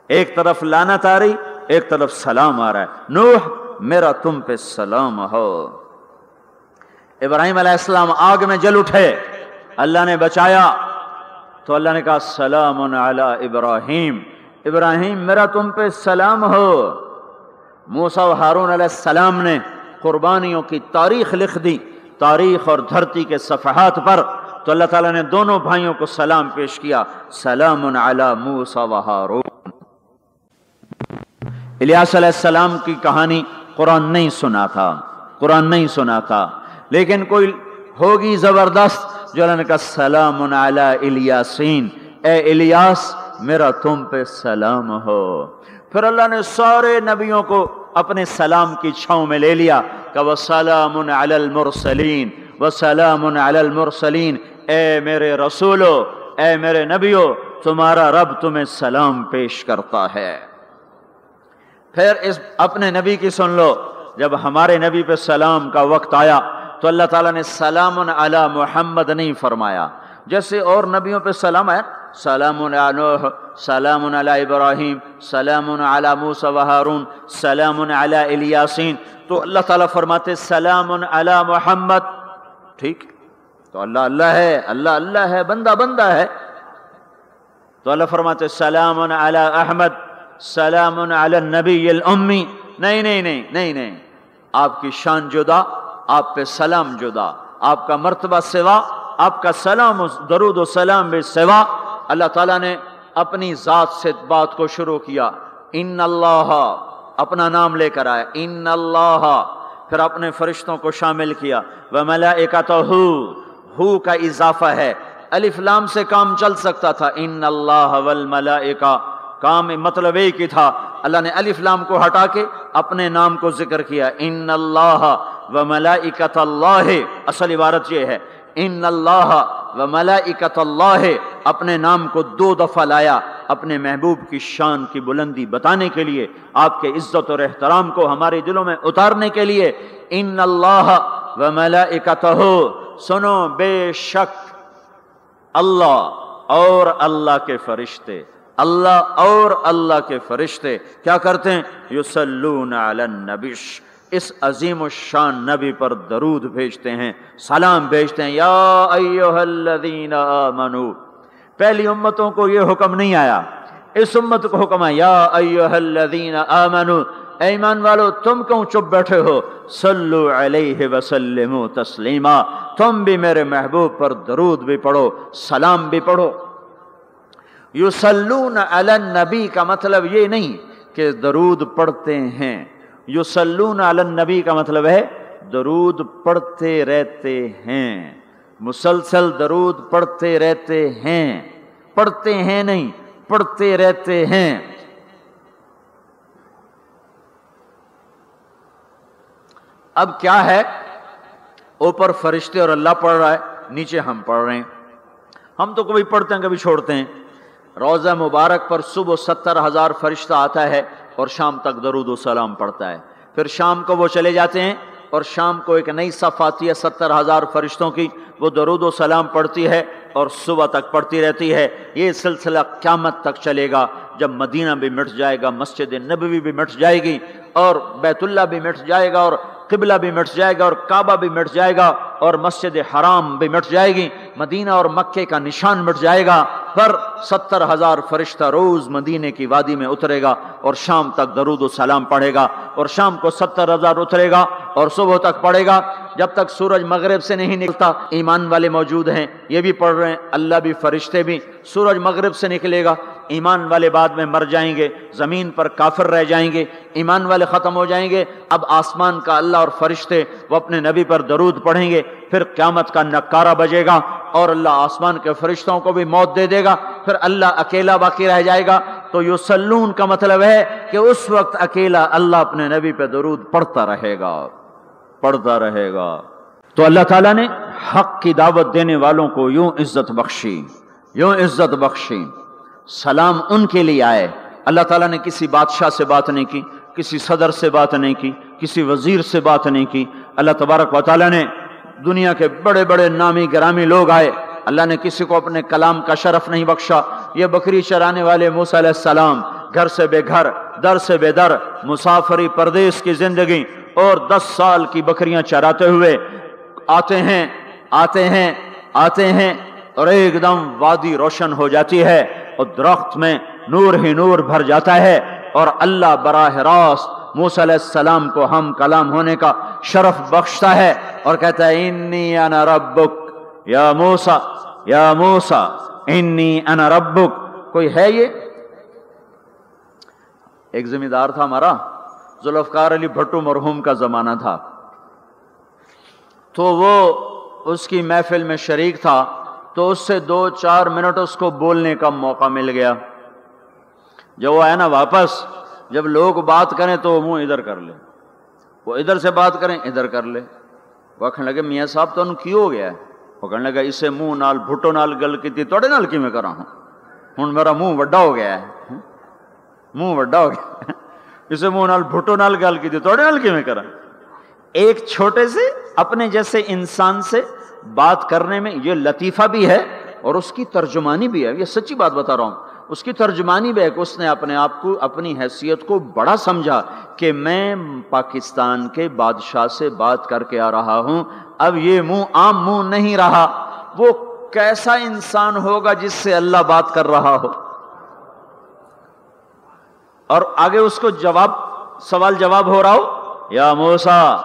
ایک طرف لانت آ رہی ایک طرف سلام آ رہا ہے، نوح، میرا تم پہ سلام ہو۔ ابراہیم علیہ السلام آگ میں جل اٹھے۔ اللہ نے بچایا۔ تو اللہ نے کہا، سلام علی ابراہیم۔ ابراہیم، میرا تم پہ سلام ہو۔ موسا و ہارون علیہ السلام نے قربانیوں کی تاریخ لکھ دی، تاریخ اور دھرتی کے صفحات پر۔ تو اللہ تعالیٰ نے دونوں بھائیوں کو سلام پیش کیا۔ سلام علی موسا و ہارون۔ الیاس علیہ السلام کی کہانی قرآن نہیں سنا تھا، قرآن نہیں سنا تھا، لیکن کوئی ہوگی زبردست جو اللہ نے کہا، سلام علی الیاسین، اے الیاس، میرا تم پہ سلام ہو۔ پھر اللہ نے سارے نبیوں کو اپنے سلام کی چھاؤں میں لے لیا، کہ وہ سلام علی المرسلین، وہ سلام علی المرسلین، اے میرے رسولو، اے میرے نبیو، تمہارا رب تمہیں سلام پیش کرتا ہے۔ پھر اس اپنے نبی کی سن لو۔ جب ہمارے نبی پہ سلام کا وقت آیا تو اللہ تعالیٰ نے سلام علی محمد نہیں فرمایا۔ جیسے اور نبیوں پہ سلام ہے سلام نوح، سلام علی ابراہیم، سلام علی موسیٰ و ہارون، سلام علی الیاسین۔ تو اللہ تعالیٰ فرماتے سلام علی محمد۔ ٹھیک؟ تو اللہ اللہ ہے، اللہ اللہ ہے، بندہ بندہ ہے۔ تو اللہ فرماتے سلام علی احمد۔ سلام علی النبی الامی. نہیں نہیں نہیں نہیں نہیں. آپ کی شان جدا، آپ پہ سلام جدا. آپ کا مرتبہ سوا، آپ کا سلام درود و سلام بے سوا. اللہ تعالیٰ نے اپنی ذات سے بات کو شروع کیا. ان اللہ، اپنا نام لے کر آئے. ان اللہ، پھر اپنے فرشتوں کو شامل کیا. وہ ملا ہو کا اضافہ ہے. الف لام سے کام چل سکتا تھا. ان اللہ والملائکہ کام مطلب ایک ہی تھا۔ اللہ نے الف لام کو ہٹا کے اپنے نام کو ذکر کیا۔ ان اللہ و ملائکت اللہ۔ اصل عبارت یہ ہے۔ ان اللہ و ملائکت اللہ۔ اپنے نام کو دو دفعہ لایا۔ اپنے محبوب کی شان کی بلندی بتانے کے لیے، آپ کے عزت اور احترام کو ہمارے دلوں میں اتارنے کے لیے۔ ان اللہ و ملائکتہ سنو، بے شک اللہ اور اللہ کے فرشتے۔ اللہ اور اللہ کے فرشتے کیا کرتے ہیں؟ یسلون علی النبیش، اس عظیم الشان نبی پر درود بھیجتے ہیں، سلام بھیجتے ہیں، یا ایوہ الذین آمنو۔ پہلی امتوں کو یہ حکم نہیں آیا۔ اس امت کو حکم ہے یا ایوہ الذین آمنو ایمان والو، تم کیوں چپ بیٹھے ہو؟ صلو علیہ وسلمو تسلیما۔ تم بھی میرے محبوب پر درود بھی پڑھو، سلام بھی پڑھو۔ یسلون علی النبی کا مطلب یہ نہیں کہ درود پڑھتے ہیں۔ یسلون علی النبی کا مطلب ہے درود پڑھتے رہتے ہیں۔ مسلسل درود پڑھتے رہتے ہیں۔ پڑھتے ہیں نہیں، پڑھتے رہتے ہیں۔ اب کیا ہے؟ اوپر فرشتے اور اللہ پڑھ رہا ہے، نیچے ہم پڑھ رہے ہیں۔ ہم تو کبھی پڑھتے ہیں، کبھی چھوڑتے ہیں۔ روزہ مبارک پر صبح ستر ہزار فرشتہ آتا ہے اور شام تک درود و سلام پڑھتا ہے۔ پھر شام کو وہ چلے جاتے ہیں اور شام کو ایک نئی صف آتی ہے، ستر ہزار فرشتوں کی۔ وہ درود و سلام پڑھتی ہے اور صبح تک پڑھتی رہتی ہے۔ یہ سلسلہ قیامت تک چلے گا جب مدینہ بھی مٹ جائے گا، مسجد نبوی بھی مٹ جائے گی اور بیت اللہ بھی مٹ جائے گا اور قبلہ بھی مٹ جائے گا اور کعبہ بھی مٹ جائے گا۔ اور مسجد حرام بھی مٹ جائے گی، مدینہ اور مکے کا نشان مٹ جائے گا پر ستر ہزار فرشتہ روز مدینے کی وادی میں اترے گا اور شام تک درود و سلام پڑھے گا اور شام کو ستر ہزار اترے گا اور صبح تک پڑھے گا۔ جب تک سورج مغرب سے نہیں نکلتا، ایمان والے موجود ہیں، یہ بھی پڑھ رہے ہیں، اللہ بھی، فرشتے بھی۔ سورج مغرب سے نکلے گا، ایمان والے بعد میں مر جائیں گے، زمین پر کافر رہ جائیں گے، ایمان والے ختم ہو جائیں گے۔ اب آسمان کا اللہ اور فرشتے وہ اپنے نبی پر درود پڑھیں گے پھر قیامت کا نکارہ بجے گا اور اللہ آسمان کے فرشتوں کو بھی موت دے دے گا، پھر اللہ اکیلا باقی رہ جائے گا۔ تو یو سلون کا مطلب ہے کہ اس وقت اکیلا اللہ اپنے نبی پہ درود پڑھتا رہے گا، پڑھتا رہے گا۔ تو اللہ تعالیٰ نے حق کی دعوت دینے والوں کو یوں عزت بخشی، یوں عزت بخشی، سلام ان کے لیے آئے۔ اللہ تعالیٰ نے کسی بادشاہ سے بات نہیں کی، کسی صدر سے بات نہیں کی، کسی وزیر سے بات نہیں کی۔ اللہ تبارک و تعالیٰ نے دنیا کے بڑے بڑے نامی گرامی لوگ آئے۔ اللہ نے کسی کو اپنے کلام کا شرف نہیں بخشا۔ یہ بکری چرانے والے موسیٰ علیہ السلام، گھر سے بے گھر، در سے بے در، مسافری پردیس کی زندگی اور دس سال کی بکریاں چراتے ہوئے آتے ہیں آتے ہیں آتے ہیں اور ایک دم وادی روشن ہو جاتی ہے اور درخت میں نور ہی نور بھر جاتا ہے اور اللہ براہ راست موسیٰ علیہ السلام کو ہم کلام ہونے کا شرف بخشتا ہے اور کہتا ہے، انی انا ربک. یا موسیٰ یا موسیٰ، انی انا ربک۔ کوئی ہے یہ؟ ایک ذمہ دار تھا ہمارا ذوالفقار علی بھٹو مرحوم کا زمانہ تھا۔ تو وہ اس کی محفل میں شریک تھا، تو اس سے دو چار منٹ اس کو بولنے کا موقع مل گیا۔ جب وہ آیا نا واپس جب لوگ بات کریں تو وہ منہ ادھر کر لے۔ وہ ادھر سے بات کریں، ادھر کر لے۔ وہ کہنے لگے، میاں صاحب تو انہوں کی ہو گیا ہے؟ وہ کہنے لگا اسے منہ نال، بھٹو نال گل کی تھی نال کی میں کرا ہوں؟ ہوں میرا منہ وڈا ہو گیا ہے۔ منہ وڈا ہو گیا اسے منہ نال، بھٹو نال گل کی تھی نال کی میں کرا ایک چھوٹے سے، اپنے جیسے انسان سے بات کرنے میں یہ لطیفہ بھی ہے اور اس کی ترجمانی بھی ہے۔ یہ سچی بات بتا رہا ہوں۔ اس کی ترجمانی بھی ہے کہ اس نے اپنے آپ کو، اپنی حیثیت کو بڑا سمجھا کہ میں پاکستان کے بادشاہ سے بات کر کے آ رہا ہوں۔ اب یہ منہ عام منہ نہیں رہا۔ وہ کیسا انسان ہوگا جس سے اللہ بات کر رہا ہو؟ اور آگے اس کو جواب، سوال جواب ہو رہا ہو؟ یا موسا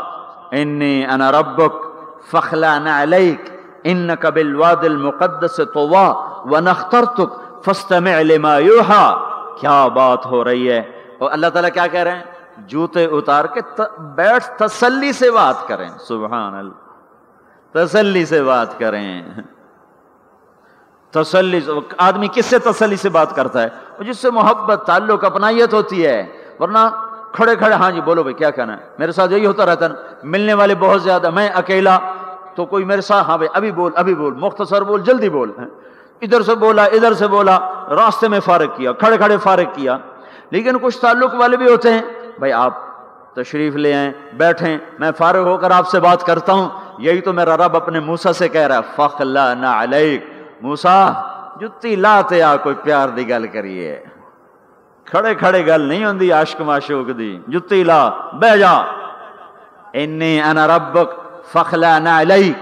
انی انا ربک فخلا نعلیک انک بالواد المقدس طوا ونخترتک۔ فستمع لما یوحا، کیا بات ہو رہی ہے؟ اور اللہ تعالیٰ کیا کہہ رہے ہیں؟ جوتے اتار کے بیٹھ، تسلی سے بات کریں۔ سبحان اللہ۔ تسلی سے بات کریں۔ تسلی آدمی کس سے تسلی سے بات کرتا ہے؟ جس سے محبت، تعلق، اپنائیت ہوتی ہے۔ ورنہ کھڑے کھڑے ہاں جی بولو بھائی، کیا کہنا ہے؟ میرے ساتھ یہی ہوتا رہتا ہے ملنے والے بہت زیادہ، میں اکیلا، تو کوئی میرے ساتھ ہاں بھائی، ابھی بول ابھی بول، مختصر بول، جلدی بول۔ ادھر سے بولا، ادھر سے بولا، راستے میں فارغ کیا، کھڑے کھڑے فارغ کیا۔ لیکن کچھ تعلق والے بھی ہوتے ہیں، بھائی آپ تشریف لے آئیں، بیٹھیں، میں فارغ ہو کر آپ سے بات کرتا ہوں۔ یہی تو میرا رب اپنے موسا سے کہہ رہا ہے فخلا نہ علیک موسا جتی لاتے آ کوئی پیار دی گل کریے۔ کھڑے کھڑے گل نہیں ہوندی، عاشق معشوق دی۔ جتی لا، بہ جا۔ انی انا ربک فخلا نہ علیک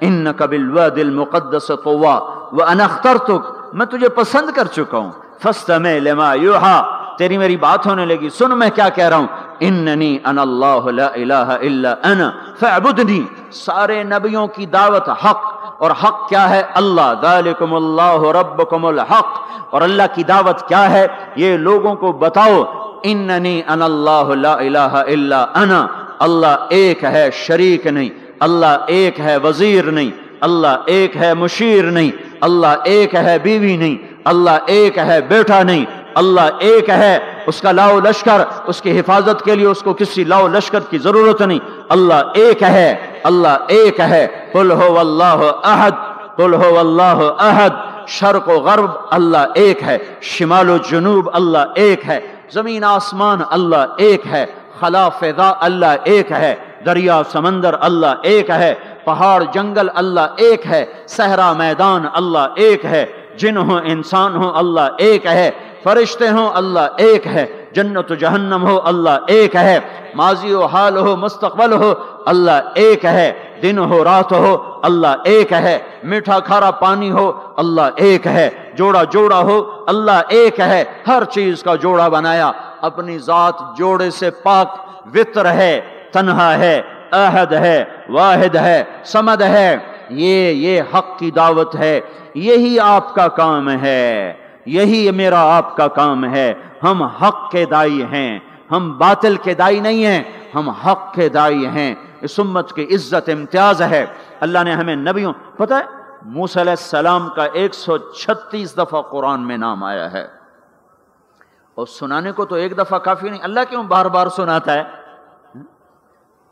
انک بالواد المقدس طوا وانا اخترتک، میں تجھے پسند کر چکا ہوں۔ فاستمع لما یوحا، تیری میری بات ہونے لگی۔ سن میں کیا کہہ رہا ہوں؟ اننی انا اللہ لا الہ الا انا، فاعبدنی۔ سارے نبیوں کی دعوت حق۔ اور حق کیا ہے؟ اللہ۔ ذالکم اللہ ربکم الحق۔ اور اللہ کی دعوت کیا ہے؟ یہ لوگوں کو بتاؤ۔ اننی انا اللہ لا الہ الا انا۔ اللہ ایک ہے، شریک نہیں۔ اللہ ایک ہے، وزیر نہیں۔ اللہ ایک ہے مشیر نہیں اللہ ایک ہے بیوی نہیں اللہ ایک ہے بیٹا نہیں اللہ ایک ہے اس کا لاؤ لشکر اس کی حفاظت کے لیے اس کو کسی لاؤ لشکر کی ضرورت نہیں اللہ ایک ہے اللہ ایک ہے قل ہو واللہ احد قل ہو واللہ احد شرق و غرب اللہ ایک ہے شمال و جنوب اللہ ایک ہے زمین آسمان اللہ ایک ہے خلا فضا اللہ ایک ہے دریا سمندر اللہ ایک ہے پہاڑ، جنگل اللہ ایک ہے، صحرا میدان اللہ ایک ہے، جن ہو انسان ہو اللہ ایک ہے، فرشتے ہوں، اللہ ایک ہے، جنت و جہنم ہو، اللہ ایک ہے، ماضی و حال ہو، مستقبل ہو، اللہ ایک ہے، دن ہو، رات ہو، اللہ ایک ہے، میٹھا کھارا پانی ہو، اللہ ایک ہے، جوڑا جوڑا ہو، اللہ ایک ہے، ہر چیز کا جوڑا بنایا، اپنی ذات جوڑے سے پاک وطر ہے، تنہا ہے احد ہے، واحد ہے سمد ہے، یہ یہ حق کی دعوت ہے، یہی آپ کا کام ہے، یہی میرا آپ کا کام ہے، ہم حق کے دائی ہیں، ہم باطل کے دائی نہیں ہیں، ہم حق کے دائی ہیں، اس امت کی عزت امتیاز ہے۔ اللہ نے ہمیں نبیوں، پتہ ہے، موسیٰ علیہ السلام کا ایک سو چھتیس دفعہ قرآن میں نام آیا ہے۔ اور سنانے کو تو ایک دفعہ کافی نہیں، اللہ کیوں بار بار سناتا ہے؟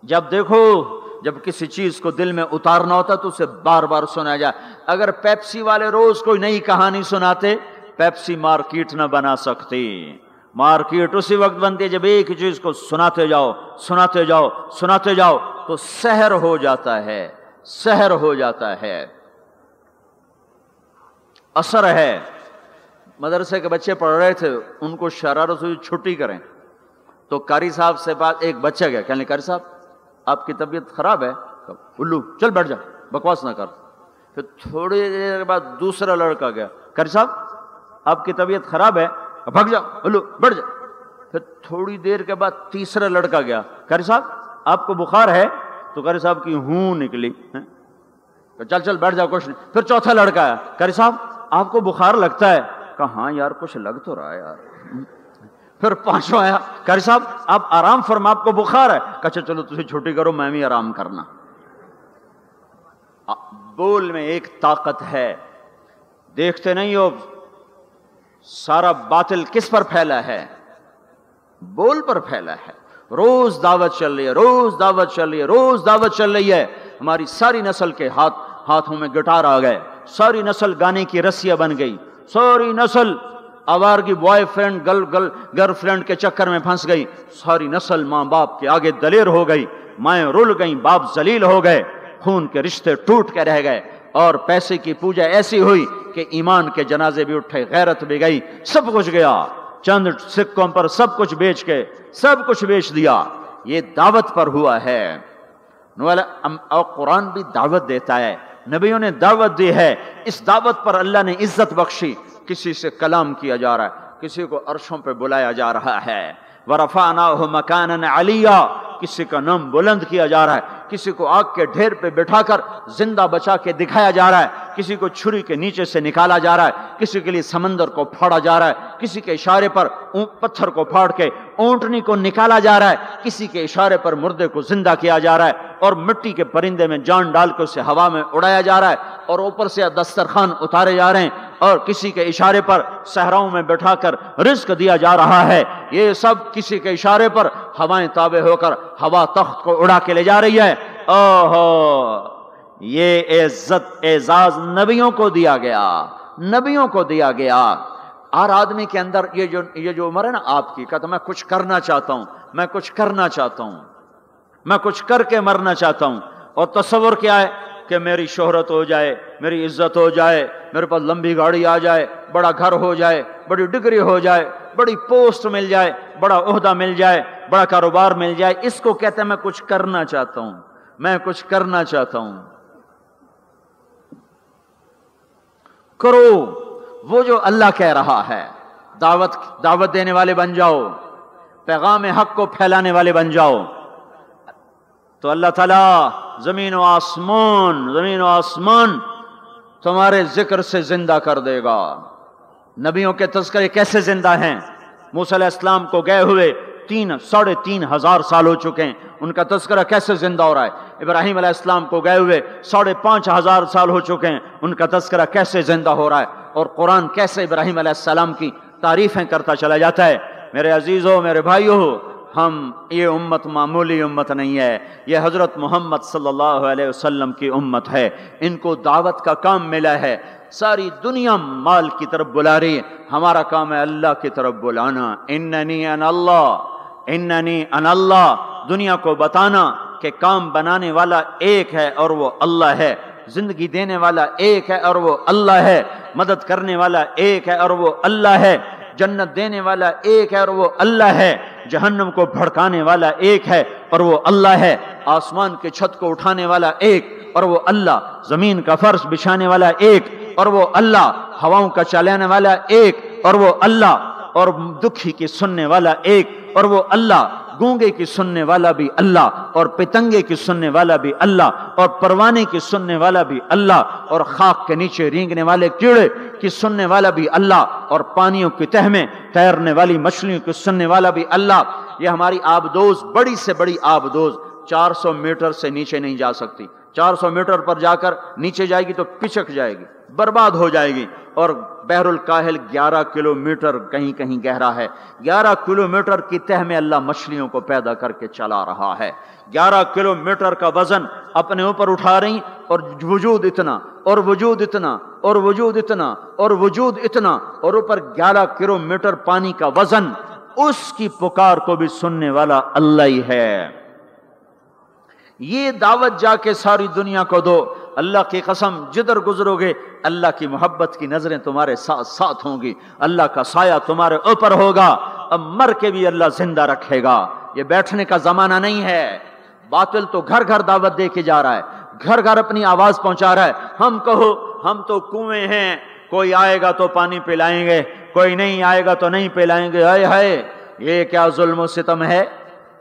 جب دیکھو، جب کسی چیز کو دل میں اتارنا ہوتا تو اسے بار بار سنا جائے۔ اگر پیپسی والے روز کوئی نئی کہانی سناتے، پیپسی مارکیٹ نہ بنا سکتی۔ مارکیٹ اسی وقت بنتی ہے جب ایک چیز کو سناتے جاؤ سناتے جاؤ سناتے جاؤ، تو سحر ہو جاتا ہے، سحر ہو جاتا ہے۔ اثر ہے۔ مدرسے کے بچے پڑھ رہے تھے، ان کو شرارت ہوئی، چھٹی کریں۔ تو کاری صاحب سے بات، ایک بچہ گیا کہنے کاری صاحب؟ آپ کی طبیعت خراب ہے، الو، چل بیٹھ جا، بکواس نہ کر۔ پھر تھوڑی دیر بعد دوسرا لڑکا گیا۔ کاری صاحب، آپ کی طبیعت خراب ہے بھگ جا الو، بیٹھ جا۔ پھر تھوڑی دیر کے بعد تیسرا لڑکا گیا۔ کاری صاحب، آپ کو بخار ہے؟ تو کاری صاحب کی ہوں نکلی۔ ہاں۔ چل چل، بیٹھ جا، کچھ نہیں۔ پھر چوتھا لڑکا ہے کاری صاحب، آپ کو بخار لگتا ہے؟ کہا ہاں یار، کچھ لگ تو رہا ہے یار۔ پھر پانچواں آیا، کاری صاحب آپ آرام فرما، آپ کو بخار ہے۔ کچھ چلو تھی چھوٹی کرو، میں بھی آرام کرنا۔ بول میں ایک طاقت ہے۔ دیکھتے نہیں ہو، سارا باطل کس پر پھیلا ہے؟ بول پر پھیلا ہے۔ روز دعوت چل رہی ہے، روز دعوت چل رہی ہے، روز دعوت چل رہی ہے۔ ہماری ساری نسل کے ہاتھ، ہاتھوں میں گٹار آ گئے۔ ساری نسل گانے کی رسیاں بن گئی۔ ساری نسل آوارگی بوائے فرینڈ گل گل گرل فرینڈ کے چکر میں پھنس گئی۔ ساری نسل ماں باپ کے آگے دلیر ہو گئی۔ مائیں رل گئیں، باپ ذلیل ہو گئے۔ خون کے رشتے ٹوٹ کے رہ گئے۔ اور پیسے کی پوجا ایسی ہوئی کہ ایمان کے جنازے بھی اٹھے، غیرت بھی گئی۔ سب کچھ گیا۔ چند سکوں پر سب کچھ بیچ کے، سب کچھ بیچ دیا۔ یہ دعوت پر ہوا ہے۔ اور قرآن بھی دعوت دیتا ہے۔ نبیوں نے دعوت دی ہے۔ اس دعوت پر اللہ نے عزت بخشی۔ کسی سے کلام کیا جا رہا ہے، کسی کو عرشوں پہ بلایا جا رہا ہے۔ وَرَفَعْنَاهُ مَكَانًا عَلِيًّا، کسی کا نام بلند کیا جا رہا ہے۔ کسی کو آگ کے ڈھیر پہ بٹھا کر زندہ بچا کے دکھایا جا رہا ہے۔ کسی کو چھری کے نیچے سے نکالا جا رہا ہے۔ کسی کے لیے سمندر کو پھاڑا جا رہا ہے۔ کسی کے اشارے پر پتھر کو پھاڑ کے اونٹنی کو نکالا جا رہا ہے۔ کسی کے اشارے پر مردے کو زندہ کیا جا رہا ہے۔ اور مٹی کے پرندے میں جان ڈال کے اسے ہوا میں اڑایا جا رہا ہے۔ اور اوپر سے دسترخوان اتارے جا رہے ہیں۔ اور کسی کے اشارے پر صحراؤں میں بٹھا کر رزق دیا جا رہا ہے۔ یہ سب کسی کے اشارے پر ہوائیں تابع ہو کر ہوا تخت کو اڑا کے لے جا رہی ہے۔ یہ عزت، اعزاز نبیوں کو دیا گیا۔ نبیوں کو دیا گیا۔ ہر آدمی کے اندر یہ جو یہ جو عمر ہے نا، آپ کی کہتا میں کچھ کرنا چاہتا ہوں۔ میں کچھ کرنا چاہتا ہوں۔ میں کچھ کر کے مرنا چاہتا ہوں۔ اور تصور کیا ہے؟ کہ میری شہرت ہو جائے، میری عزت ہو جائے، میرے پاس لمبی گاڑی آ جائے، بڑا گھر ہو جائے، بڑی ڈگری ہو جائے، بڑی پوسٹ مل جائے، بڑا عہدہ مل جائے، بڑا کاروبار مل جائے، اس کو کہتے ہیں میں کچھ کرنا چاہتا ہوں، میں کچھ کرنا چاہتا ہوں۔ کرو، وہ جو اللہ کہہ رہا ہے، دعوت دعوت دینے والے بن جاؤ، پیغام حق کو پھیلانے والے بن جاؤ۔ تو اللہ تعالیٰ زمین و آسمان، زمین و آسمان تمہارے ذکر سے زندہ کر دے گا۔ نبیوں کے تذکرے کیسے زندہ ہیں؟ موسیٰ علیہ السلام کو گئے ہوئے تین، ساڑھے تین ہزار سال ہو چکے ہیں۔ ان کا تذکرہ کیسے زندہ ہو رہا ہے؟ ابراہیم علیہ السلام کو گئے ہوئے ساڑھے پانچ ہزار سال ہو چکے ہیں۔ ان کا تذکرہ کیسے زندہ ہو رہا ہے؟ اور قرآن کیسے ابراہیم علیہ السلام کی تعریفیں کرتا چلا جاتا ہے؟ میرے عزیزوں میرے بھائیوں ہم، یہ امت معمولی امت نہیں ہے، یہ حضرت محمد صلی اللہ علیہ وسلم کی امت ہے۔ ان کو دعوت کا کام ملا ہے۔ ساری دنیا مال کی طرف بلا رہی ہے۔ ہمارا کام ہے اللہ کی طرف بلانا۔ اننی ان اللہ، اننی ان اللہ۔ دنیا کو بتانا کہ کام بنانے والا ایک ہے اور وہ اللہ ہے۔ زندگی دینے والا ایک ہے اور وہ اللہ ہے۔ مدد کرنے والا ایک ہے اور وہ اللہ ہے۔ جنت دینے والا ایک ہے اور وہ اللہ ہے۔ جہنم کو بھڑکانے والا ایک ہے اور وہ اللہ ہے۔ آسمان کے چھت کو اٹھانے والا ایک اور وہ اللہ۔ زمین کا فرش بچھانے والا ایک اور وہ اللہ۔ ہواؤں کا چلانے والا ایک اور وہ اللہ۔ اور دکھی کی سننے والا ایک اور وہ اللہ۔ گونگے کی سننے والا بھی اللہ اور پتنگے کی سننے والا بھی اللہ اور پروانے کی سننے والا بھی اللہ اور خاک کے نیچے رینگنے والے کیڑے کی سننے والا بھی اللہ اور پانیوں کی تہ میں تیرنے والی مچھلیوں کی سننے والا بھی اللہ۔ یہ ہماری آبدوز، بڑی سے بڑی آبدوز۔ چار سو میٹر سے نیچے نہیں جا سکتی۔ چار سو میٹر پر جا کر نیچے جائے گی تو پچک جائے گی۔ برباد ہو جائے گی اور بحر الکاہل گیارہ کلو میٹر کہیں کہیں گہرا ہے۔ گیارہ کلو میٹر کی تہ میں اللہ مچھلیوں کو پیدا کر کے چلا رہا ہے۔ گیارہ کلو میٹر کا وزن اپنے اوپر اٹھا رہی اور وجود اتنا، اور وجود اتنا، اور وجود اتنا، اور وجود اتنا، اور اوپر گیارہ کلو میٹر پانی کا وزن، اس کی پکار کو بھی سننے والا اللہ ہی ہے۔ یہ دعوت جا کے ساری دنیا کو دو۔ اللہ کی قسم جدھر گزرو گے اللہ کی محبت کی نظریں تمہارے ساتھ ساتھ ہوں گی۔ اللہ کا سایہ تمہارے اوپر ہوگا، اب مر کے بھی اللہ زندہ رکھے گا۔ یہ بیٹھنے کا زمانہ نہیں ہے۔ باطل تو گھر گھر دعوت دے کے جا رہا ہے۔ گھر گھر اپنی آواز پہنچا رہا ہے۔ ہم کہو، ہم تو کنویں ہیں۔ کوئی آئے گا تو پانی پلائیں گے۔ کوئی نہیں آئے گا تو نہیں پلائیں گے۔ ہائے ہائے، یہ کیا ظلم و ستم ہے؟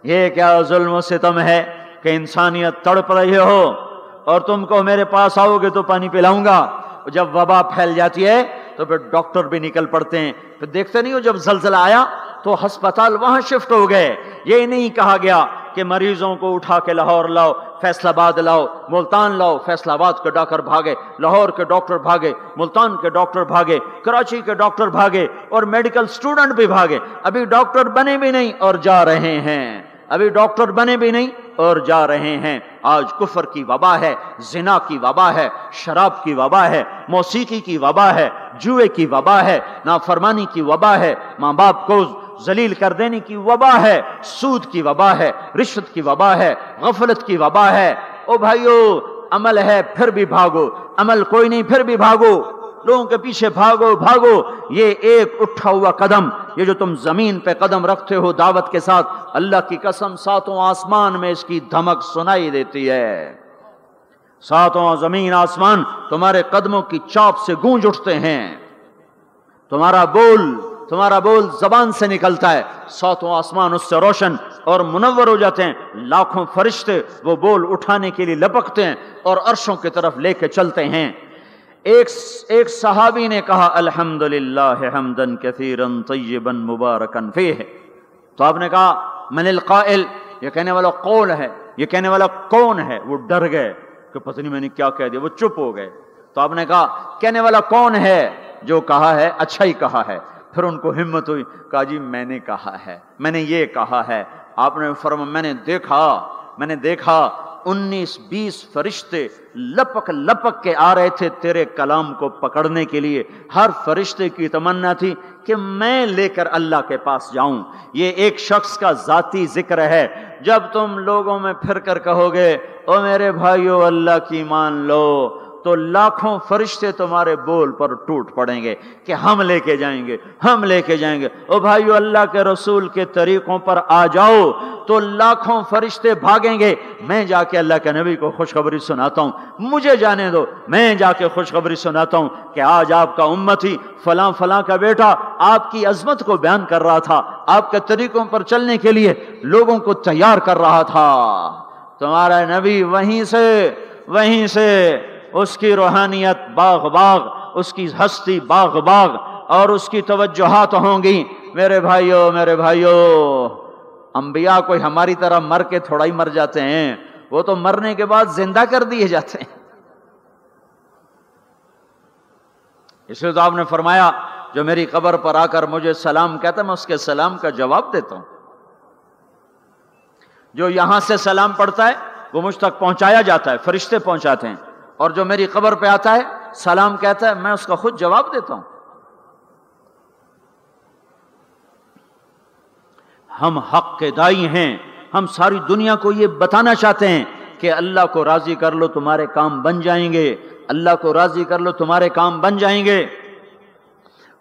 یہ کیا ظلم و ستم ہے کہ انسانیت تڑپ رہی ہو؟ اور تم کو میرے پاس آؤ گے تو پانی پلاؤں گا۔ جب وبا پھیل جاتی ہے تو پھر ڈاکٹر بھی نکل پڑتے ہیں۔ پھر دیکھتے نہیں ہو جب زلزلہ آیا تو ہسپتال وہاں شفٹ ہو گئے۔ یہ نہیں کہا گیا کہ مریضوں کو اٹھا کے لاہور لاؤ فیصل آباد لاؤ، ملتان لاؤ فیصل آباد کے ڈاکٹر بھاگے، لاہور کے ڈاکٹر بھاگے، ملتان کے ڈاکٹر بھاگے، کراچی کے ڈاکٹر بھاگے اور میڈیکل سٹوڈنٹ بھی بھاگے۔ ابھی ڈاکٹر بنے بھی نہیں اور جا رہے ہیں۔ ابھی ڈاکٹر بنے بھی نہیں اور جا رہے ہیں آج کفر کی وبا ہے زنا کی وبا ہے شراب کی وبا ہے موسیقی کی وبا ہے جوئے کی وبا ہے نافرمانی کی وبا ہے ماں باپ کو ذلیل کر دینے کی وبا ہے سود کی وبا ہے رشوت کی وبا ہے غفلت کی وبا ہے او بھائیو عمل ہے پھر بھی بھاگو عمل کوئی نہیں پھر بھی بھاگو لوگوں کے پیچھے بھاگو بھاگو۔ یہ ایک اٹھا ہوا قدم، یہ جو تم زمین پہ قدم رکھتے ہو دعوت کے ساتھ، اللہ کی قسم ساتوں آسمان میں اس کی دھمک سنائی دیتی ہے۔ ساتوں زمین، آسمان تمہارے قدموں کی چاپ سے گونج اٹھتے ہیں۔ تمہارا بول تمہارا بول زبان سے نکلتا ہے۔ ساتوں آسمان اس سے روشن اور منور ہو جاتے ہیں۔ لاکھوں فرشتے وہ بول اٹھانے کے لیے لپکتے ہیں اور عرشوں کی طرف لے کے چلتے ہیں۔ ایک ایک صحابی نے کہا الحمد للہ حمدن کثیرن طیبن مبارکن فیہ. تو آپ نے کہا، من القائل یہ کہنے والا قول ہے، یہ کہنے والا کون ہے؟ وہ ڈر گئے کہ پتہ نہیں میں نے کیا کہہ دیا، وہ چپ ہو گئے۔ تو آپ نے کہا، کہنے والا کون ہے جو کہا ہے اچھا ہی کہا ہے پھر ان کو ہمت ہوئی، کہا جی میں نے کہا ہے، میں نے یہ کہا ہے۔ آپ نے فرما، میں نے دیکھا، میں نے دیکھا، انیس بیس فرشتے لپک لپک کے آ رہے تھے تیرے کلام کو پکڑنے کے لیے۔ ہر فرشتے کی تمنا تھی کہ میں لے کر اللہ کے پاس جاؤں۔ یہ ایک شخص کا ذاتی ذکر ہے۔ جب تم لوگوں میں پھر کر کہو گے، او میرے بھائیو، اللہ کی مان لو۔ تو لاکھوں فرشتے تمہارے بول پر ٹوٹ پڑیں گے کہ ہم لے کے جائیں گے، ہم لے کے جائیں گے۔ او بھائیو، اللہ کے رسول کے طریقوں پر آ جاؤ تو لاکھوں فرشتے بھاگیں گے۔ میں جا کے اللہ کے نبی کو خوشخبری سناتا ہوں۔ مجھے جانے دو۔ میں جا کے خوشخبری سناتا ہوں کہ آج آپ کا امت ہی فلاں فلاں کا بیٹا آپ کی عظمت کو بیان کر رہا تھا، آپ کے طریقوں پر چلنے کے لیے لوگوں کو تیار کر رہا تھا۔ تمہارا نبی وہیں سے وہیں سے اس کی روحانیت باغ باغ، اس کی ہستی باغ باغ اور اس کی توجہات ہوں گی۔ میرے بھائیو میرے بھائیو، انبیاء کوئی ہماری طرح مر کے تھوڑا ہی مر جاتے ہیں۔ وہ تو مرنے کے بعد زندہ کر دیے جاتے ہیں۔ اس لیے تو آپ نے فرمایا، جو میری قبر پر آ کر مجھے سلام کہتا میں اس کے سلام کا جواب دیتا ہوں۔ جو یہاں سے سلام پڑھتا ہے، وہ مجھ تک پہنچایا جاتا ہے، فرشتے پہنچاتے ہیں۔ اور جو میری قبر پہ آتا ہے، سلام کہتا ہے، میں اس کا خود جواب دیتا ہوں۔ ہم حق کے دائی ہیں۔ ہم ساری دنیا کو یہ بتانا چاہتے ہیں کہ اللہ کو راضی کر لو، تمہارے کام بن جائیں گے۔ اللہ کو راضی کر لو، تمہارے کام بن جائیں گے۔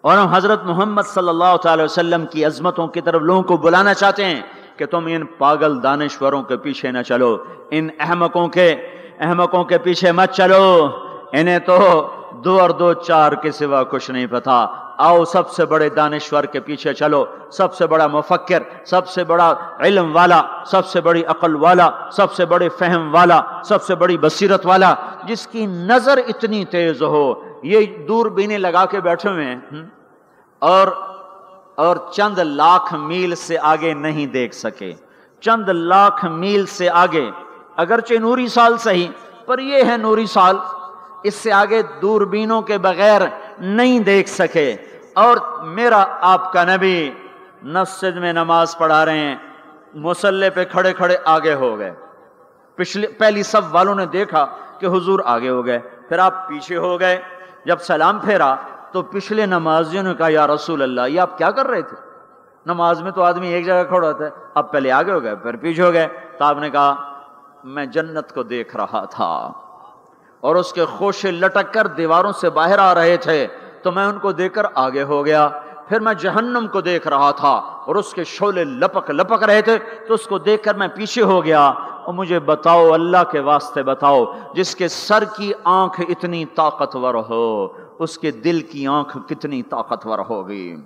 اور ہم حضرت محمد صلی اللہ تعالی وسلم کی عظمتوں کی طرف لوگوں کو بلانا چاہتے ہیں کہ تم ان پاگل دانشوروں کے پیچھے نہ چلو، ان احمقوں کے احمقوں کے پیچھے مت چلو۔ انہیں تو دو اور دو چار کے سوا کچھ نہیں پتا۔ آؤ سب سے بڑے دانشور کے پیچھے چلو۔ سب سے بڑا مفکر، سب سے بڑا علم والا، سب سے بڑی عقل والا، سب سے بڑے فہم والا، سب سے بڑی بصیرت والا۔ جس کی نظر اتنی تیز ہو، یہ دور بینے لگا کے بیٹھے ہوئے ہیں۔ اور اور چند لاکھ میل سے آگے نہیں دیکھ سکے۔ چند لاکھ میل سے آگے۔ اگرچہ نوری سال صحیح، پر یہ ہے نوری سال، اس سے آگے دوربینوں کے بغیر نہیں دیکھ سکے۔ اور میرا آپ کا نبی نسجد میں نماز پڑھا رہے ہیں، مسلح پہ کھڑے کھڑے آگے ہو گئے۔ پچھلے، پہلی سب والوں نے دیکھا کہ حضور آگے ہو گئے۔ پھر آپ پیچھے ہو گئے۔ جب سلام پھیرا تو پچھلے نمازیوں نے کہا، یا رسول اللہ، یہ آپ کیا کر رہے تھے؟ نماز میں تو آدمی ایک جگہ کھڑا ہوتا ہے، اب پہلے آگے ہو گئے، پھر پیچھے ہو گئے۔ تو آپ نے کہا میں جنت کو دیکھ رہا تھا۔ اور اس کے خوشے لٹک کر دیواروں سے باہر آ رہے تھے۔ تو میں ان کو دیکھ کر آگے ہو گیا۔ پھر میں جہنم کو دیکھ رہا تھا اور اس کے شولے لپک لپک رہے تھے۔ تو اس کو دیکھ کر میں پیچھے ہو گیا۔ اور مجھے بتاؤ، اللہ کے واسطے بتاؤ، جس کے سر کی آنکھ اتنی طاقتور ہو، اس کے دل کی آنکھ کتنی طاقتور ہوگی۔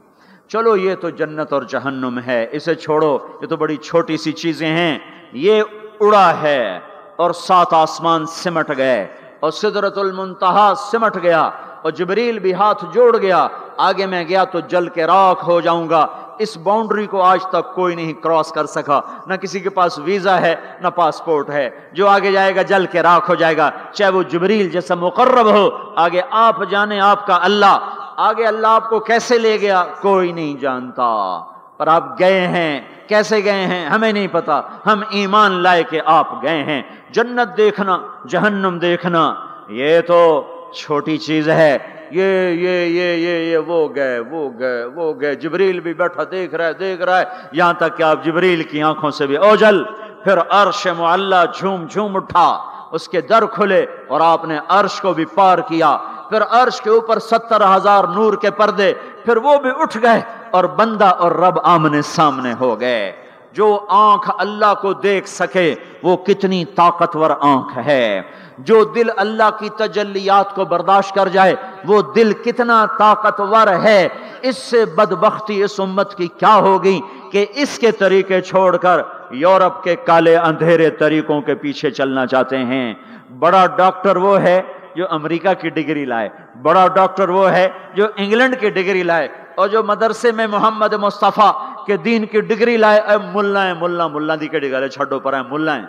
چلو، یہ تو جنت اور جہنم ہے۔ اسے چھوڑو، یہ تو بڑی چھوٹی سی چیزیں ہیں۔ یہ اڑا ہے اور سات آسمان سمٹ گئے اور صدرت المنتہا سمٹ گیا اور جبریل بھی ہاتھ جوڑ گیا، آگے میں گیا تو جل کے راک ہو جاؤں گا۔ اس باؤنڈری کو آج تک کوئی نہیں کراس کر سکا۔ نہ کسی کے پاس ویزا ہے، نہ پاسپورٹ ہے۔ جو آگے جائے گا جل کے راک ہو جائے گا، چاہے وہ جبریل جیسا مقرب ہو۔ آگے آپ جانے آپ کا اللہ۔ آگے اللہ آپ کو کیسے لے گیا؟ کوئی نہیں جانتا۔ پر آپ گئے ہیں۔ کیسے گئے ہیں؟ ہمیں نہیں پتا۔ ہم ایمان لائے کہ آپ گئے ہیں۔ جنت دیکھنا، جہنم دیکھنا، یہ تو چھوٹی چیز ہے۔ یہ یہ یہ یہ یہ، وہ گئے وہ گئے وہ گئے۔ جبریل بھی بیٹھا، دیکھ رہا ہے، دیکھ رہا ہے۔ یہاں تک کہ آپ جبریل کی آنکھوں سے بھی۔ اوجل پھر عرش معلہ جھوم جھوم اٹھا۔ اس کے در کھلے اور آپ نے عرش کو بھی پار کیا۔ پھر عرش کے اوپر ستر ہزار نور کے پردے، پھر وہ بھی اٹھ گئے۔ اور بندہ اور رب آمنے سامنے ہو گئے۔ جو آنکھ اللہ کو دیکھ سکے، وہ کتنی طاقتور آنکھ ہے۔ جو دل اللہ کی تجلیات کو برداشت کر جائے، وہ دل کتنا طاقتور ہے۔ اس سے بدبختی اس امت کی کیا ہوگی کہ اس کے طریقے چھوڑ کر یورپ کے کالے اندھیرے طریقوں کے پیچھے چلنا چاہتے ہیں۔ بڑا ڈاکٹر وہ ہے جو امریکہ کی ڈگری لائے۔ بڑا ڈاکٹر وہ ہے جو انگلینڈ کی ڈگری لائے۔ اور جو مدرسے میں محمد مصطفیٰ کے دین کی ڈگری لائے، اے ملا ہے ملا ملا دی کے ڈگرے چھڈو پر ہے ملا ہے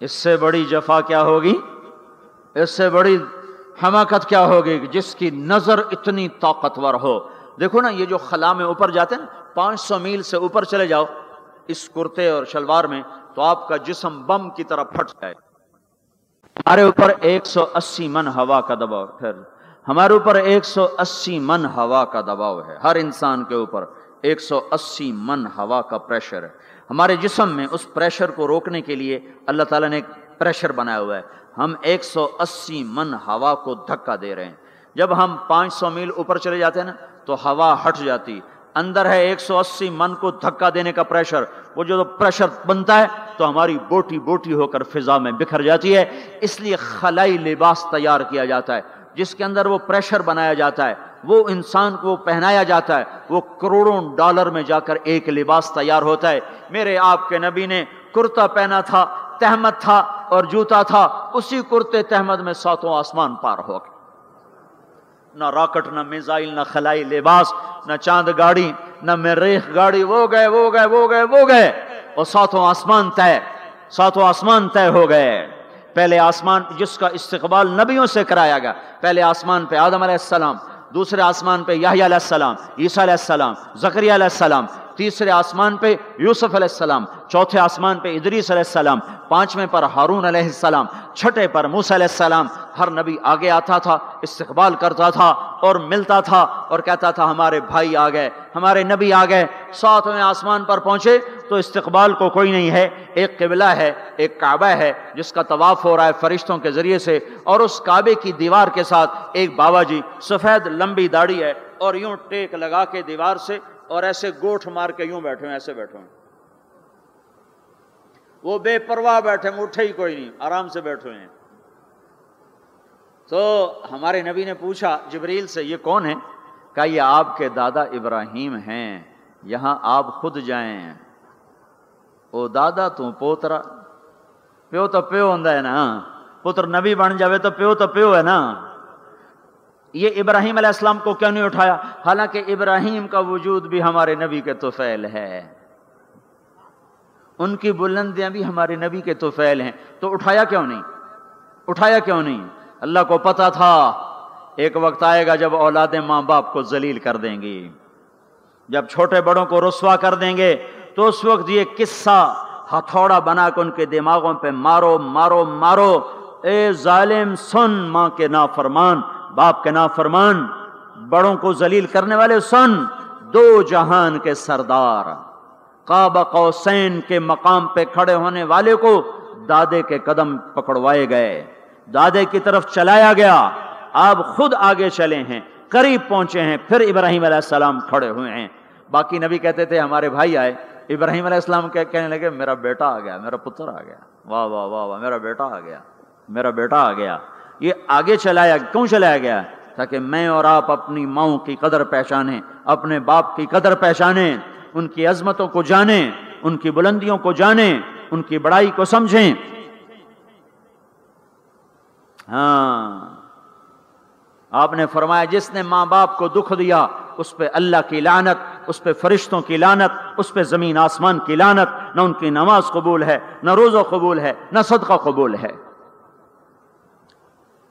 اس سے بڑی جفا کیا ہوگی؟ اس سے بڑی حماقت کیا ہوگی؟ جس کی نظر اتنی طاقتور ہو۔ دیکھو نا، یہ جو خلا میں اوپر جاتے ہیں، پانچ سو میل سے اوپر چلے جاؤ، اس کرتے اور شلوار میں تو آپ کا جسم بم کی طرح پھٹ جائے۔ ہمارے اوپر ایک سو اسی من ہوا کا دباؤ، پھر ہمارے اوپر ایک سو اسی من ہوا کا دباؤ ہے۔ ہر انسان کے اوپر ایک سو اسی من ہوا کا پریشر ہے۔ ہمارے جسم میں اس پریشر کو روکنے کے لیے اللہ تعالیٰ نے ایک پریشر بنایا ہوا ہے۔ ہم ایک سو اسی من ہوا کو دھکا دے رہے ہیں۔ جب ہم پانچ سو میل اوپر چلے جاتے ہیں نا، تو ہوا ہٹ جاتی۔ اندر ہے ایک سو اسی من کو دھکا دینے کا پریشر۔ وہ جو پریشر بنتا ہے تو ہماری بوٹی بوٹی ہو کر فضا میں بکھر جاتی ہے۔ اس لیے خلائی لباس تیار کیا جاتا ہے۔ جس کے اندر وہ پریشر بنایا جاتا ہے، وہ انسان کو پہنایا جاتا ہے۔ وہ کروڑوں ڈالر میں جا کر ایک لباس تیار ہوتا ہے۔ میرے آپ کے نبی نے کرتا پہنا تھا تحمد تھا اور جوتا تھا۔ اسی کرتے تحمد میں ساتوں آسمان پار ہو گئے۔ نہ راکٹ، نہ میزائل، نہ خلائی لباس، نہ چاند گاڑی، نہ مریخ گاڑی، وہ گئے وہ گئے وہ گئے وہ گئے۔ اور ساتوں آسمان طے ساتوں آسمان طے ہو گئے۔ پہلے آسمان جس کا استقبال نبیوں سے کرایا گیا، پہلے آسمان پہ آدم علیہ السلام، دوسرے آسمان پہ یحییٰ علیہ السلام، عیسیٰ علیہ السلام زکریہ علیہ السلام تیسرے آسمان پہ یوسف علیہ السلام، چوتھے آسمان پہ ادریس علیہ السلام، پانچویں پر ہارون علیہ السلام، چھٹے پر موس علیہ السلام، ہر نبی آگے آتا تھا، استقبال کرتا تھا اور ملتا تھا اور کہتا تھا، ہمارے بھائی آ گئے، ہمارے نبی آ گئے، ساتویں آسمان پر پہنچے تو استقبال کو کوئی نہیں ہے، ایک قبلہ ہے، ایک کعبہ ہے، جس کا طواف ہو رہا ہے فرشتوں کے ذریعے سے اور اس کعبے کی دیوار کے ساتھ ایک بابا جی سفید لمبی داڑھی ہے اور یوں ٹیک لگا کے دیوار سے اور ایسے گوٹھ مار کے یوں بیٹھے ہیں ایسے بیٹھے ہیں وہ بے پرواہ بیٹھے اٹھے ہی کوئی نہیں، آرام سے بیٹھے ہیں۔ تو ہمارے نبی نے پوچھا، جبریل سے، یہ کون ہے کہا، یہ آپ کے دادا ابراہیم ہیں، یہاں آپ خود جائیں۔ او دادا، تو پوترا۔ پیو تو پیو ہوں ہے نا۔ ہاں، پتر نبی بن جاوے تو پیو تو پیو ہے نا۔ یہ ابراہیم علیہ السلام کو کیوں نہیں اٹھایا؟ حالانکہ ابراہیم کا وجود بھی ہمارے نبی کے توفیل ہے۔ ان کی بلندیاں بھی ہمارے نبی کے توفیل ہیں۔ تو اٹھایا کیوں نہیں؟ اٹھایا کیوں نہیں؟ اللہ کو پتا تھا۔ ایک وقت آئے گا جب اولادیں ماں باپ کو ذلیل کر دیں گی۔ جب چھوٹے بڑوں کو رسوا کر دیں گے، تو اس وقت یہ قصہ ہتھوڑا بنا کے ان کے دماغوں پہ مارو مارو مارو۔ اے ظالم، سن ماں کے نافرمان۔ باپ کے نافرمان، بڑوں کو ذلیل کرنے والے سن، دو جہان کے سردار۔ کعبہ قوسین کے مقام پہ کھڑے ہونے والے کو دادے کے قدم پکڑوائے گئے۔ دادے کی طرف چلایا گیا۔ آپ خود آگے چلے ہیں، قریب پہنچے ہیں، پھر ابراہیم علیہ السلام کھڑے ہوئے ہیں۔ باقی نبی کہتے تھے، ہمارے بھائی آئے۔ ابراہیم علیہ السلام کہنے لگے، میرا بیٹا آ گیا، میرا پتر آ گیا۔ واہ واہ واہ واہ، میرا بیٹا آ گیا، میرا بیٹا آ گیا۔ یہ آگے چلایا، کیوں چلایا گیا؟ تاکہ میں اور آپ اپنی ماؤں کی قدر پہچانیں، اپنے باپ کی قدر پہچانیں، ان کی عظمتوں کو جانیں، ان کی بلندیوں کو جانیں، ان کی بڑائی کو سمجھیں۔ ہاں۔ آپ نے فرمایا، جس نے ماں باپ کو دکھ دیا، اس پہ اللہ کی لانت اس پہ فرشتوں کی لانت اس پہ زمین آسمان کی لانت نہ ان کی نماز قبول ہے، نہ روزہ قبول ہے، نہ صدقہ قبول ہے۔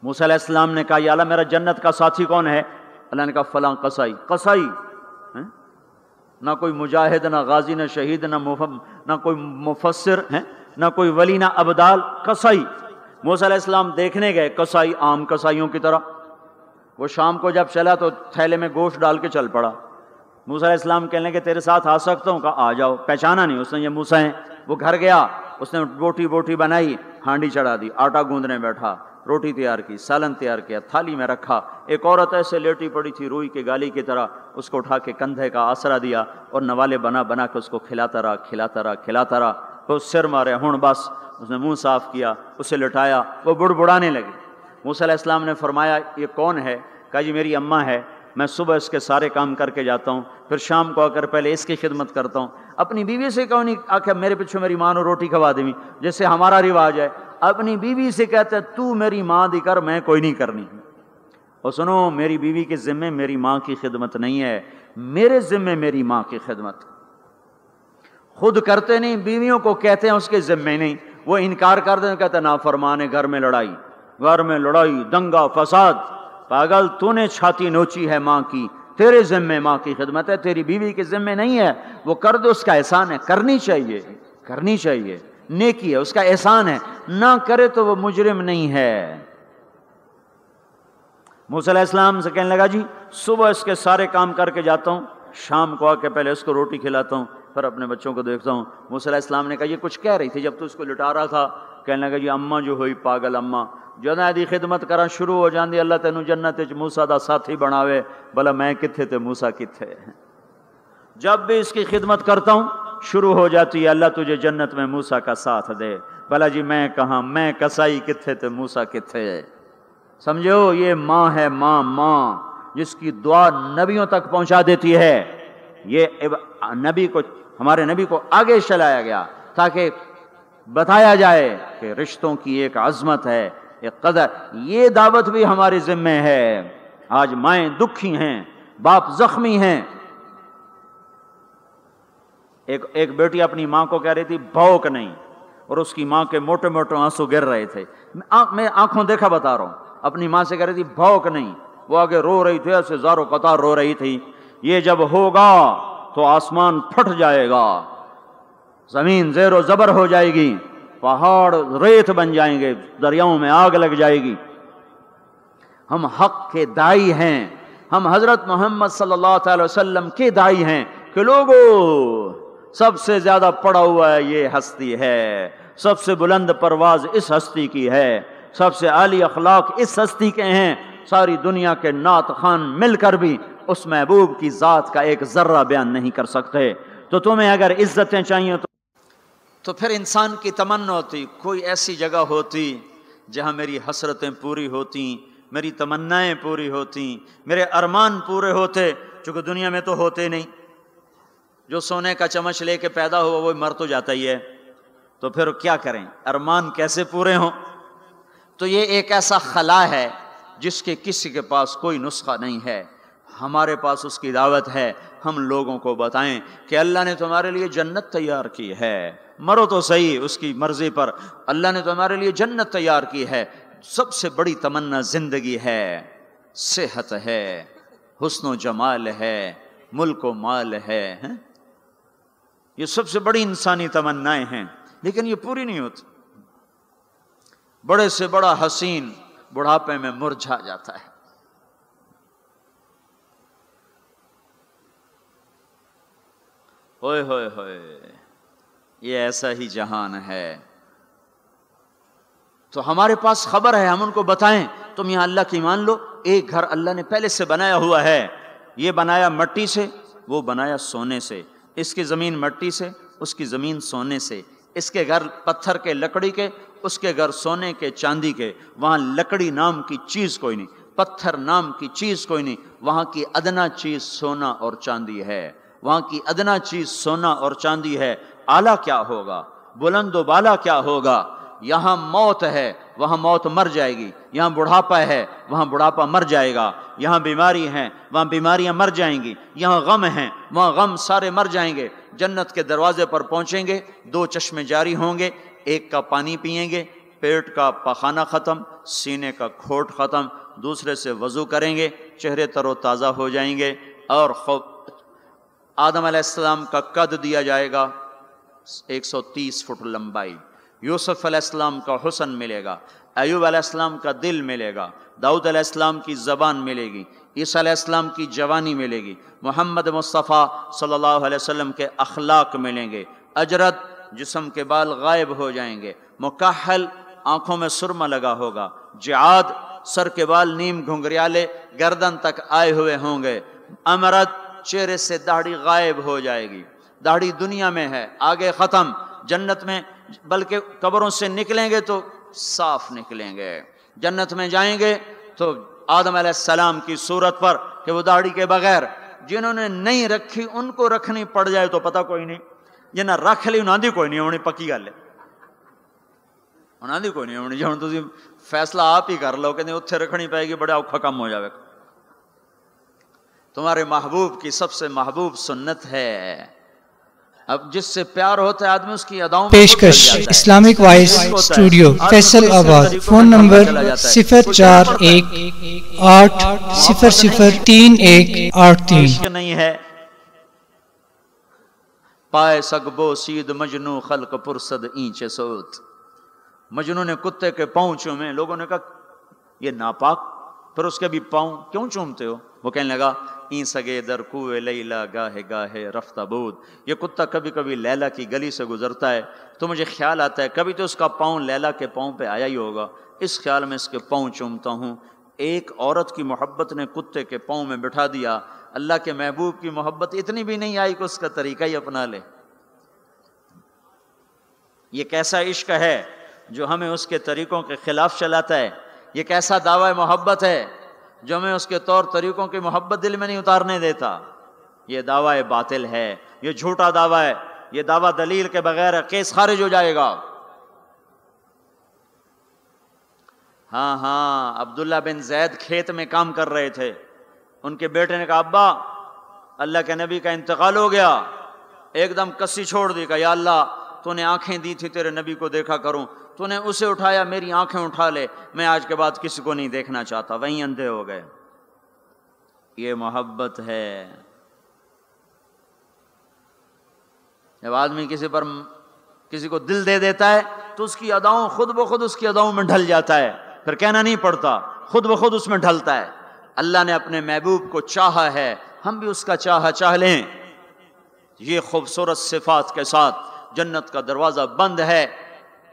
موسیٰ علیہ السلام نے کہا، یا اللہ، میرا جنت کا ساتھی کون ہے؟ اللہ نے کہا، فلاں قصائی. قصائی؟ نہ کوئی مجاہد، نہ غازی، نہ شہید، نہ نہ کوئی مفسر ہے نہ کوئی ولی، نہ ابدال، قصائی. موسیٰ علیہ السلام دیکھنے گئے، قصائی عام قصائیوں کی طرح. وہ شام کو جب چلا تو تھیلے میں گوشت ڈال کے چل پڑا. موسیٰ علیہ السلام کہنے کہ تیرے ساتھ آ سکتا ہوں؟ کہا، آ جاؤ. پہچانا نہیں اس نے، یہ موسیٰ ہیں. وہ گھر گیا، اس نے بوٹی بوٹی بنائی، ہانڈی چڑھا دی، آٹا گوندنے بیٹھا. روٹی تیار کی، سالن تیار کیا، تھالی میں رکھا۔ ایک عورت ایسے لیٹی پڑی تھی روئی کے گالی کی طرح، اس کو اٹھا کے کندھے کا آسرا دیا اور نوالے بنا بنا کے اس کو کھلاتا رہا کھلاتا رہا کھلاتا رہا۔ وہ سر مارے ہوں بس، اس نے منہ صاف کیا، اسے لٹایا، وہ بڑ بڑانے لگے موسیٰ علیہ السلام نے فرمایا، یہ کون ہے؟ کہا جی میری اماں ہے۔ میں صبح اس کے سارے کام کر کے جاتا ہوں، پھر شام کو آ کر پہلے اس کی خدمت کرتا ہوں۔ اپنی بیوی سے کہوں نہیں آخر میرے پیچھے میری ماں نے روٹی کھوا دیں؟ جیسے ہمارا رواج ہے۔ اپنی بیوی سے کہتے تو میری ماں دی کر، میں کوئی نہیں کرنی۔ اور سنو، میری بیوی کے ذمے میری ماں کی خدمت نہیں ہے۔ میرے ذمے میری ماں کی خدمت۔ خود کرتے نہیں، بیویوں کو کہتے ہیں، اس کے ذمے نہیں۔ وہ انکار کر دیں، کہتے نا فرمانے گھر میں لڑائی۔ گھر میں لڑائی، دنگا، فساد۔ پاگل، تو نے چھاتی نوچی ہے ماں کی۔ تیرے ذمے ماں کی خدمت ہے، تیری بیوی کے ذمے نہیں ہے۔ وہ کر دو، اس کا احسان ہے۔ کرنی چاہیے کرنی چاہیے۔ نیکی ہے، اس کا احسان ہے۔ نہ کرے تو وہ مجرم نہیں ہے۔ علیہ السلام سے کہنے لگا جی صبح اس کے سارے کام کر کے جاتا ہوں، شام کو آ کے پہلے اس کو روٹی کھلاتا ہوں، پھر اپنے بچوں کو دیکھتا ہوں۔ علیہ السلام نے کہا، یہ کچھ کہہ رہی تھی، جب تو اس کو لٹا رہا تھا۔ کہنے لگا جی اماں جو ہوئی، پاگل اماں۔ جنا دی خدمت کرا شروع ہو جاندی اللہ تینوں جنت موسا دا ساتھی بناوے۔ بلا میں کتھے تے موسا کتھے؟ جب بھی اس کی خدمت کرتا ہوں شروع ہو جاتی ہے، اللہ تجھے جنت میں موسا کا ساتھ دے۔ بلا جی میں کہاں، میں کسائی کتھے تے موسا کتھے؟ سمجھو یہ ماں ہے ماں ماں، جس کی دعا نبیوں تک پہنچا دیتی ہے۔ یہ نبی کو، ہمارے نبی کو آگے چلایا گیا تاکہ بتایا جائے کہ رشتوں کی ایک عظمت ہے، ایک قدر۔ یہ دعوت بھی ہمارے ذمے ہے۔ آج مائیں دکھی ہیں، باپ زخمی ہیں۔ ایک ایک بیٹی اپنی ماں کو کہہ رہی تھی، بھوک نہیں۔ اور اس کی ماں کے موٹے موٹے آنسو گر رہے تھے۔ میں آنکھوں دیکھا بتا رہا ہوں۔ اپنی ماں سے کہہ رہی تھی، بھوک نہیں۔ وہ آگے رو رہی تھی، ایسے زارو قطار رو رہی تھی۔ یہ جب ہوگا تو آسمان پھٹ جائے گا۔ زمین زیر و زبر ہو جائے گی۔ پہاڑ ریت بن جائیں گے۔ دریاؤں میں آگ لگ جائے گی۔ ہم حق کے دائی ہیں۔ ہم حضرت محمد صلی اللہ تعالی وسلم کے دائی ہیں۔ کہ لوگوں سب سے زیادہ پڑا ہوا ہے یہ ہستی ہے۔ سب سے بلند پرواز اس ہستی کی ہے۔ سب سے عالی اخلاق اس ہستی کے ہیں۔ ساری دنیا کے نعت خان مل کر بھی اس محبوب کی ذات کا ایک ذرہ بیان نہیں کر سکتے۔ تو تمہیں اگر عزتیں چاہیے تو تو پھر انسان کی تمنا ہوتی، کوئی ایسی جگہ ہوتی جہاں میری حسرتیں پوری ہوتی، میری تمنائیں پوری ہوتی، میرے ارمان پورے ہوتے، چونکہ دنیا میں تو ہوتے نہیں۔ جو سونے کا چمچ لے کے پیدا ہوا وہ مر تو جاتا ہی ہے۔ تو پھر کیا کریں؟ ارمان کیسے پورے ہوں؟ تو یہ ایک ایسا خلا ہے جس کے کسی کے پاس کوئی نسخہ نہیں ہے۔ ہمارے پاس اس کی دعوت ہے۔ ہم لوگوں کو بتائیں کہ اللہ نے تمہارے لیے جنت تیار کی ہے۔ مرو تو صحیح اس کی مرضی پر۔ اللہ نے تمہارے لیے جنت تیار کی ہے۔ سب سے بڑی تمنا زندگی ہے۔ صحت ہے۔ حسن و جمال ہے۔ ملک و مال ہے۔ ہاں؟ یہ سب سے بڑی انسانی تمنائیں ہیں، لیکن یہ پوری نہیں ہوتی۔ بڑے سے بڑا حسین بڑھاپے میں مرجھا جاتا ہے۔ ہوئے ہوئے ہوئے، یہ ایسا ہی جہان ہے۔ تو ہمارے پاس خبر ہے، ہم ان کو بتائیں۔ تم یہاں اللہ کی مان لو، ایک گھر اللہ نے پہلے سے بنایا ہوا ہے۔ یہ بنایا مٹی سے، وہ بنایا سونے سے۔ اس کی زمین مٹی سے، اس کی زمین سونے سے۔ اس کے گھر پتھر کے، لکڑی کے، اس کے گھر سونے کے، چاندی کے۔ وہاں لکڑی نام کی چیز کوئی نہیں، پتھر نام کی چیز کوئی نہیں۔ وہاں کی ادنا چیز سونا اور چاندی ہے۔ وہاں کی ادنا چیز سونا اور چاندی ہے۔ آلہ کیا ہوگا؟ بلند و بالا کیا ہوگا؟ یہاں موت ہے، وہاں موت مر جائے گی۔ یہاں بڑھاپا ہے، وہاں بڑھاپا مر جائے گا۔ یہاں بیماری ہے وہاں بیماریاں مر جائیں گی۔ یہاں غم ہیں، وہاں غم سارے مر جائیں گے۔ جنت کے دروازے پر پہنچیں گے، دو چشمے جاری ہوں گے، ایک کا پانی پئیں گے، پیٹ کا پخانہ ختم، سینے کا کھوٹ ختم، دوسرے سے وضو کریں گے، چہرے تر و تازہ ہو جائیں گے اور آدم علیہ السلام کا قد دیا جائے گا، ایک سو تیس فٹ لمبائی۔ یوسف علیہ السلام کا حسن ملے گا، ایوب علیہ السلام کا دل ملے گا، داؤد علیہ السلام کی زبان ملے گی، عیسیٰ علیہ السلام کی جوانی ملے گی، محمد مصطفیٰ صلی اللہ علیہ وسلم کے اخلاق ملیں گے، اجرت جسم کے بال غائب ہو جائیں گے، مکحل آنکھوں میں سرما لگا ہوگا، جعاد سر کے بال نیم گھنگریالے گردن تک آئے ہوئے ہوں گے، امرت چہرے سے داڑھی غائب ہو جائے گی، داڑھی دنیا میں ہے، آگے ختم، جنت میں بلکہ قبروں سے نکلیں گے تو صاف نکلیں گے۔ جنت میں جائیں گے تو آدم علیہ السلام کی صورت پر کہ وہ داڑھی کے بغیر جنہوں نے نہیں رکھی ان کو رکھنی پڑ جائے تو پتہ کوئی نہیں۔ جنہیں رکھ لی انہوں دی کوئی نہیں ہونی، پکی گل ہے۔ انہوں دی کوئی نہیں ہونی جی ہوں تھی فیصلہ آپ ہی کر لو کہ اتنے رکھنی پائے گی بڑا اوکھا کم ہو جائے تمہارے محبوب کی سب سے محبوب سنت ہے۔ اب جس سے پیار ہوتا ہے آدمی اس کی اداؤں پیشکش اسلامک وائس اسٹوڈیو فیصل آباد فون نمبر صفر چار ایک آٹھ صفر صفر تین ایک آٹھ تین۔ نہیں ہے۔ پائے سگبو سید مجنو خلق پرسد اینچے سوت مجنو نے کتے کے پاؤں چومے۔ لوگوں نے کہا یہ ناپاک۔ پھر اس کے بھی پاؤں کیوں چومتے ہو؟ وہ کہنے لگا این سگے در کوئے لیلا گاہے گاہے رفتہ بود۔ یہ کتا کبھی کبھی لیلا کی گلی سے گزرتا ہے۔ تو مجھے خیال آتا ہے، کبھی تو اس کا پاؤں لیلا کے پاؤں پہ آیا ہی ہوگا۔ اس خیال میں اس کے پاؤں چومتا ہوں۔ ایک عورت کی محبت نے کتے کے پاؤں میں بٹھا دیا۔ اللہ کے محبوب کی محبت اتنی بھی نہیں آئی کہ اس کا طریقہ ہی اپنا لے۔ یہ کیسا عشق ہے جو ہمیں اس کے طریقوں کے خلاف چلاتا ہے؟ یہ کیسا دعوی محبت ہے؟ جو ہمیں اس کے طور طریقوں کی محبت دل میں نہیں اتارنے دیتا۔ یہ دعوی باطل ہے، یہ جھوٹا دعویٰ ہے، یہ دعویٰ دلیل کے بغیر کیس خارج ہو جائے گا۔ ہاں ہاں عبداللہ بن زید کھیت میں کام کر رہے تھے۔ ان کے بیٹے نے کہا، ابا، اللہ کے نبی کا انتقال ہو گیا۔ ایک دم کسی چھوڑ دی کہ یا اللہ تو نے آنکھیں دی تھی تیرے نبی کو دیکھا کروں۔ تو نے اسے اٹھایا، میری آنکھیں اٹھا لے۔ میں آج کے بعد کسی کو نہیں دیکھنا چاہتا۔ وہیں اندھے ہو گئے۔ یہ محبت ہے۔ جب آدمی کسی پر کسی کو دل دے دیتا ہے، تو اس کی اداؤں خود بخود اس کی اداؤں میں ڈھل جاتا ہے۔ پھر کہنا نہیں پڑتا، خود بخود اس میں ڈھلتا ہے۔ اللہ نے اپنے محبوب کو چاہا ہے۔ ہم بھی اس کا چاہا چاہ لیں۔ یہ خوبصورت صفات کے ساتھ جنت کا دروازہ بند ہے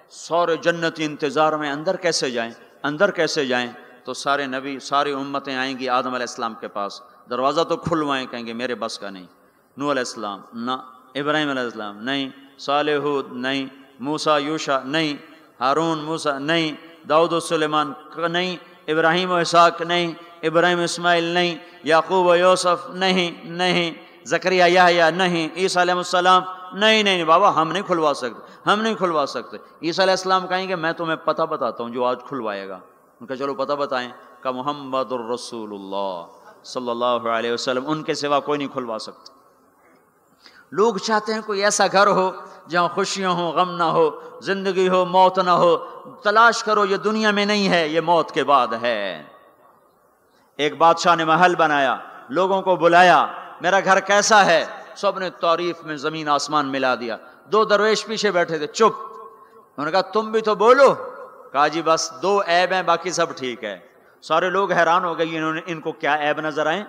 سورے جنتی انتظار میں اندر کیسے جائیں؟ اندر کیسے جائیں؟ تو سارے نبی، ساری امتیں آئیں گی آدم علیہ السلام کے پاس۔ دروازہ تو کھلوائیں کہیں گے میرے بس کا نہیں۔ نو علیہ السلام، نہ۔ ابراہیم علیہ السلام، نہیں۔ صالح نہیں۔ موسا یوشا نہیں۔ ہارون موسا نہیں۔ داؤد و سلیمان، نہیں۔ ابراہیم و اسحاق، نہیں۔ ابراہیم اسماعیل، نہیں۔ یعقوب و یوسف، نہیں نہیں۔ زکریہ یا نہیں۔ عیسیٰ علیہ السلام نہیں نہیں بابا، ہم نہیں کھلوا سکتے، ہم نہیں کھلوا سکتے۔ عیسیٰ علیہ السلام کہیں گے، میں تمہیں پتہ بتاتا ہوں جو آج کھلوائے گا۔ ان کا چلو پتہ بتائیں کہ محمد الرسول اللہ صلی اللہ علیہ وسلم، ان کے سوا کوئی نہیں کھلوا سکتا۔ لوگ چاہتے ہیں کوئی ایسا گھر ہو جہاں خوشیاں ہوں، غم نہ ہو، زندگی ہو، موت نہ ہو۔ تلاش کرو، یہ دنیا میں نہیں ہے، یہ موت کے بعد ہے۔ ایک بادشاہ نے محل بنایا، لوگوں کو بلایا، میرا گھر کیسا ہے؟ سب نے تعریف میں زمین آسمان ملا دیا۔ دو درویش پیچھے بیٹھے تھے۔ چپ۔ انہوں نے کہا، تم بھی تو بولو۔ کہا جی بس دو عیب ہیں، باقی سب ٹھیک ہے سارے لوگ حیران ہو گئے، انہوں نے ان کو کیا عیب نظر آئے؟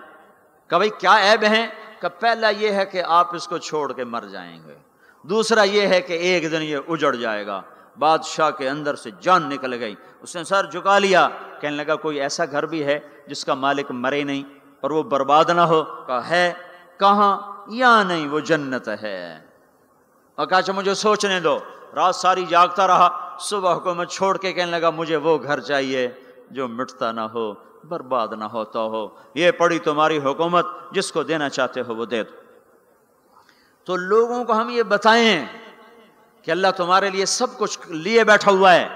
کہ بھائی، کیا عیب ہیں؟ کہ پہلا یہ ہے کہ آپ اس کو چھوڑ کے مر جائیں گے۔ دوسرا یہ ہے کہ ایک دن یہ اجڑ جائے گا۔ بادشاہ کے اندر سے جان نکل گئی۔ اس نے سر جھکا لیا۔ کہنے لگا، کوئی ایسا گھر بھی ہے جس کا مالک مرے نہیں اور وہ برباد نہ ہو۔ کہا، ہے، کہاں؟ یا نہیں وہ جنت ہے۔ اور کہا اچھا مجھے سوچنے دو۔ رات ساری جاگتا رہا۔ صبح کو میں چھوڑ کے کہنے لگا، مجھے وہ گھر چاہیے جو مٹتا نہ ہو، برباد نہ ہوتا ہو۔ یہ پڑی تمہاری حکومت، جس کو دینا چاہتے ہو وہ دے دو۔ تو لوگوں کو ہم یہ بتائیں کہ اللہ تمہارے لیے سب کچھ لیے بیٹھا ہوا ہے۔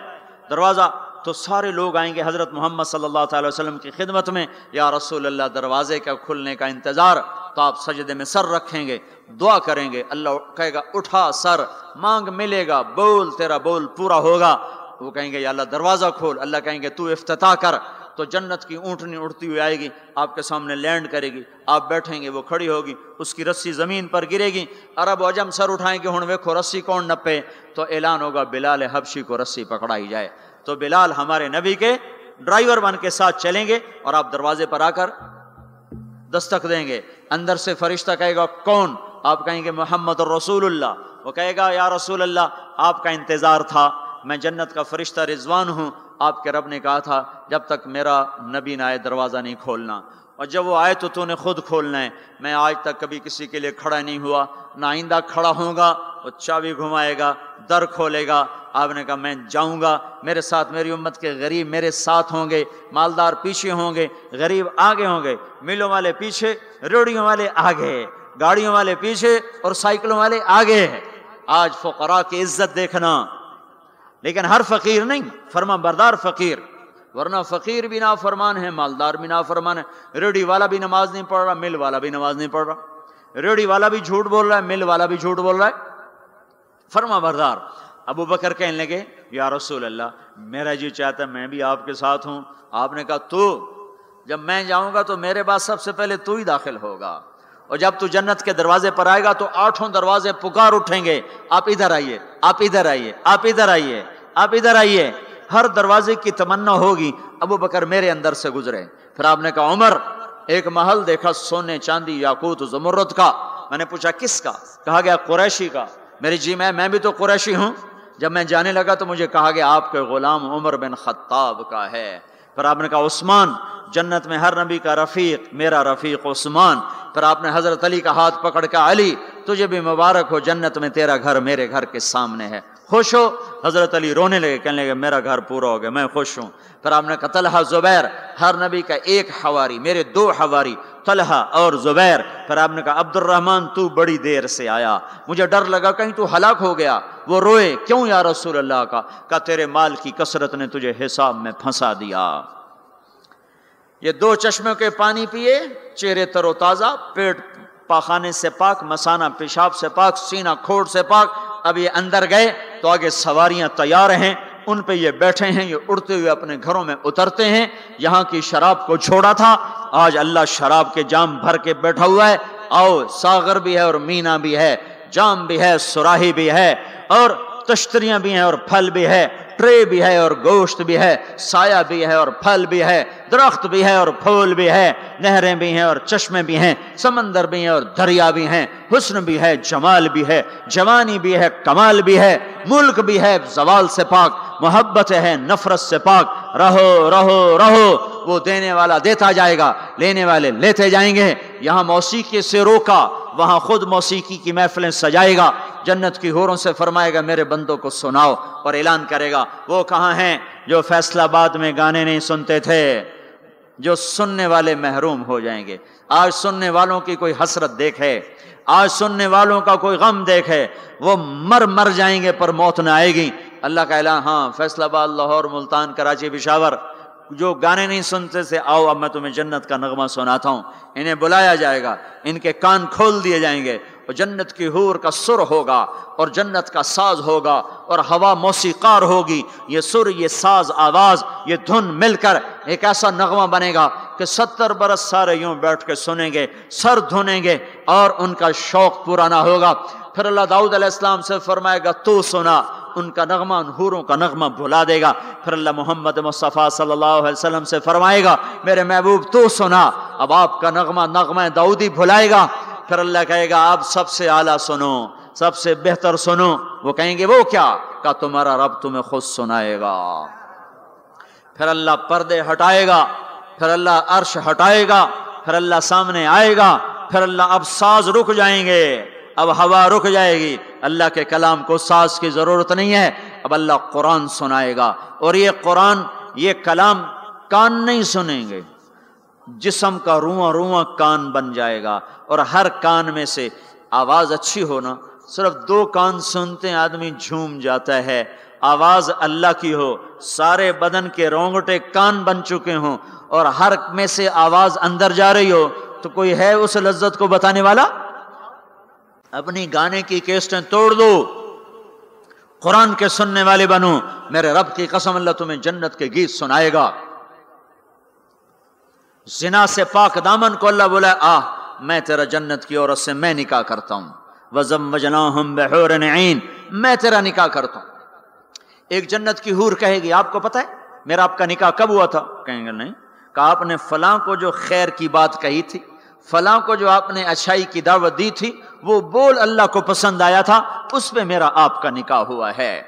دروازہ، تو سارے لوگ آئیں گے حضرت محمد صلی اللہ تعالی وسلم کی خدمت میں۔ یا رسول اللہ، دروازے کا کھلنے کا انتظار۔ تو آپ سجدے میں سر رکھیں گے، دعا کریں گے، اللہ کہے گا، اٹھا سر، مانگ ملے گا، بول تیرا بول پورا ہوگا۔ وہ کہیں گے، یا اللہ دروازہ کھول۔ اللہ کہیں گے، تو افتتاح کر۔ تو جنت کی اونٹنی اڑتی ہوئی آئے گی، آپ کے سامنے لینڈ کرے گی۔ آپ بیٹھیں گے، وہ کھڑی ہوگی، اس کی رسی زمین پر گرے گی۔ عرب اجم سر اٹھائیں گے ہوں ویکھو رسی کون نپے۔ تو اعلان ہوگا، بلال حبشی کو رسی پکڑائی جائے۔ تو بلال ہمارے نبی کے ڈرائیور بن کے ساتھ چلیں گے اور آپ دروازے پر آ کر دستک دیں گے۔ اندر سے فرشتہ کہے گا، کون؟ آپ کہیں گے، محمد رسول اللہ. وہ کہے گا، یا رسول اللہ، آپ کا انتظار تھا، میں جنت کا فرشتہ رضوان ہوں۔ آپ کے رب نے کہا تھا، جب تک میرا نبی نہ آئے دروازہ نہیں کھولنا۔ اور جب وہ آئے تو تو نے خود کھولنا ہے۔ میں آج تک کبھی کسی کے لیے کھڑا نہیں ہوا، نہ آئندہ کھڑا ہوں گا وہ چابی گھمائے گا، در کھولے گا۔ آپ نے کہا، میں جاؤں گا۔ میرے ساتھ میری امت کے غریب میرے ساتھ ہوں گے، مالدار پیچھے ہوں گے، غریب آگے ہوں گے ملوں والے پیچھے ریڑیوں والے آگے، گاڑیوں والے پیچھے اور سائیکلوں والے آگے۔ آج فقراء کی عزت دیکھنا۔ لیکن ہر فقیر نہیں، فرما بردار فقیر۔ ورنہ فقیر بھی نا فرمان ہے مالدار بھی نا فرمان ہے ریڑھی والا بھی نماز نہیں پڑھ رہا مل والا بھی نماز نہیں پڑھ رہا۔ ریڑھی والا بھی جھوٹ بول رہا ہے مل والا بھی جھوٹ بول رہا ہے۔ فرما بردار۔ ابو بکر کہنے لگے، یا رسول اللہ، میرا جی چاہتا ہے میں بھی آپ کے ساتھ ہوں۔ آپ نے کہا، تو جب میں جاؤں گا تو میرے بعد سب سے پہلے تو ہی داخل ہوگا۔ اور جب تو جنت کے دروازے پر آئے گا تو آٹھوں دروازے پکار اٹھیں گے۔ آپ ادھر آئیے، آپ ادھر آئیے، آپ ادھر آئیے، آپ ادھر آئیے۔ ہر دروازے کی تمنا ہوگی۔ ابو بکر میرے اندر سے گزرے۔ پھر آپ نے کہا، عمر، ایک محل دیکھا، سونے چاندی یاقوت زمرد کا۔ میں نے پوچھا، کس کا؟ کہا گیا، قریشی کا۔ میری جی میں میں بھی تو قریشی ہوں۔ جب میں جانے لگا تو مجھے کہا گیا آپ کے غلام عمر بن خطاب کا ہے۔ پھر آپ نے کہا، عثمان، جنت میں ہر نبی کا رفیق، میرا رفیق عثمان۔ پھر آپ نے حضرت علی کا ہاتھ پکڑ کے، علی، تجھے بھی مبارک ہو، جنت میں تیرا گھر میرے گھر کے سامنے ہے۔ خوش ہو۔ حضرت علی رونے لگے، کہنے لگے، میرا گھر پورا ہو گیا، میں خوش ہوں۔ پھر آپ نے کہا، طلحہ زبیر، ہر نبی کا ایک حواری، میرے دو حواری۔ طلحہ اور زبیر۔ پھر آپ نے کہا عبد الرحمن تو بڑی دیر سے آیا۔ مجھے ڈر لگا، کہیں تو ہلاک ہو گیا۔ وہ روئے، کیوں یا رسول اللہ کا؟ کہا، تیرے مال کی کثرت نے تجھے حساب میں پھنسا دیا۔ یہ دو چشموں کے پانی پیے، چہرے تر و تازہ، پیٹ پاخانے سے پاک، مسانہ پیشاب سے پاک، سینہ کھوڑ سے پاک۔ اب یہ اندر گئے تو آگے سواریاں تیار ہیں۔ ان پہ یہ بیٹھے ہیں، یہ اڑتے ہوئے اپنے گھروں میں اترتے ہیں۔ یہاں کی شراب کو چھوڑا تھا۔ آج اللہ شراب کے جام بھر کے بیٹھا ہوا ہے۔ آؤ، ساغر بھی ہے اور مینا بھی ہے، جام بھی ہے، سراہی بھی ہے اور تشتریاں بھی ہیں اور پھل بھی ہے۔ ٹرے بھی ہے اور گوشت بھی ہے، سایہ بھی ہے اور پھل بھی ہے، درخت بھی ہے اور پھول بھی ہے، نہریں بھی ہیں اور چشمے بھی ہیں، سمندر بھی ہیں اور دریا بھی ہیں، حسن بھی ہے، جمال بھی ہے، جوانی بھی ہے، کمال بھی ہے، ملک بھی ہے، زوال سے پاک، محبت ہے، نفرت سے پاک، رہو رہو رہو، وہ دینے والا دیتا جائے گا، لینے والے لیتے جائیں گے، یہاں موسیقی سے روکا، وہاں خود موسیقی کی محفلیں سجائے گا، جنت کی ہوروں سے فرمائے گا، میرے بندوں کو سناؤ اور اعلان کرے گا وہ کہاں ہیں جو فیصلہ آباد میں گانے نہیں سنتے تھے، جو سننے والے محروم ہو جائیں گے۔ آج سننے والوں کی کوئی حسرت دیکھے، آج سننے والوں کا کوئی غم دیکھے، وہ مر مر جائیں گے پر موت نہ آئے گی۔ اللہ کا اعلان ہاں فیصلہ آباد، لاہور، ملتان، کراچی، پشاور، جو گانے نہیں سنتے سے آؤ اب میں تمہیں جنت کا نغمہ سناتا ہوں۔ انہیں بلایا جائے گا، ان کے کان کھول دیے جائیں گے۔ اور جنت کی حور کا سر ہوگا اور جنت کا ساز ہوگا اور ہوا موسیقار ہوگی۔ یہ سر، یہ ساز، آواز، یہ دھن مل کر ایک ایسا نغمہ بنے گا کہ ستر برس سارے یوں بیٹھ کے سنیں گے، سر دھنیں گے اور ان کا شوق پورا نہ ہوگا۔ پھر اللہ داؤد علیہ السلام سے فرمائے گا، تو سنا، ان کا نغمہ ان حوروں کا نغمہ بھلا دے گا۔ پھر اللہ محمد مصطفیٰ صلی اللہ علیہ وسلم سے فرمائے گا، میرے محبوب تو سنا، اب آپ کا نغمہ نغمہ داؤدی بھلائے گا۔ پھر اللہ کہے گا، آپ سب سے اعلیٰ سنو، سب سے بہتر سنو۔ وہ کہیں گے، وہ کیا؟ کہ تمہارا رب تمہیں خود سنائے گا۔ پھر اللہ پردے ہٹائے گا، پھر اللہ عرش ہٹائے گا، پھر اللہ سامنے آئے گا، پھر اللہ اب ساز رک جائیں گے۔ اب ہوا رک جائے گی۔ اللہ کے کلام کو ساز کی ضرورت نہیں ہے۔ اب اللہ قرآن سنائے گا۔ اور یہ قرآن، یہ کلام کان نہیں سنیں گے۔ جسم کا رواں رواں کان بن جائے گا اور ہر کان میں سے آواز اچھی ہونا صرف دو کان سنتے ہیں آدمی جھوم جاتا ہے۔ آواز اللہ کی ہو، سارے بدن کے رونگٹے کان بن چکے ہوں اور ہر میں سے آواز اندر جا رہی ہو۔ تو کوئی ہے اس لذت کو بتانے والا؟ اپنی گانے کی کیسٹیں توڑ دو۔ قرآن کے سننے والے بنو، میرے رب کی قسم اللہ تمہیں جنت کے گیت سنائے گا۔ زنا سے پاک دامن کو اللہ بولا آ میں تیرا جنت کی عورت سے میں نکاح کرتا ہوں۔ وزم وجناہم بحور نعین میں تیرا نکاح کرتا ہوں۔ ایک جنت کی حور کہے گی، آپ کو پتہ ہے؟ میرا آپ کا نکاح کب ہوا تھا؟ کہیں گے نہیں۔ کہ آپ نے فلاں کو جو خیر کی بات کہی تھی، فلاں کو جو آپ نے اچھائی کی دعوت دی تھی، وہ بول اللہ کو پسند آیا تھا، اس پہ میرا آپ کا نکاح ہوا ہے۔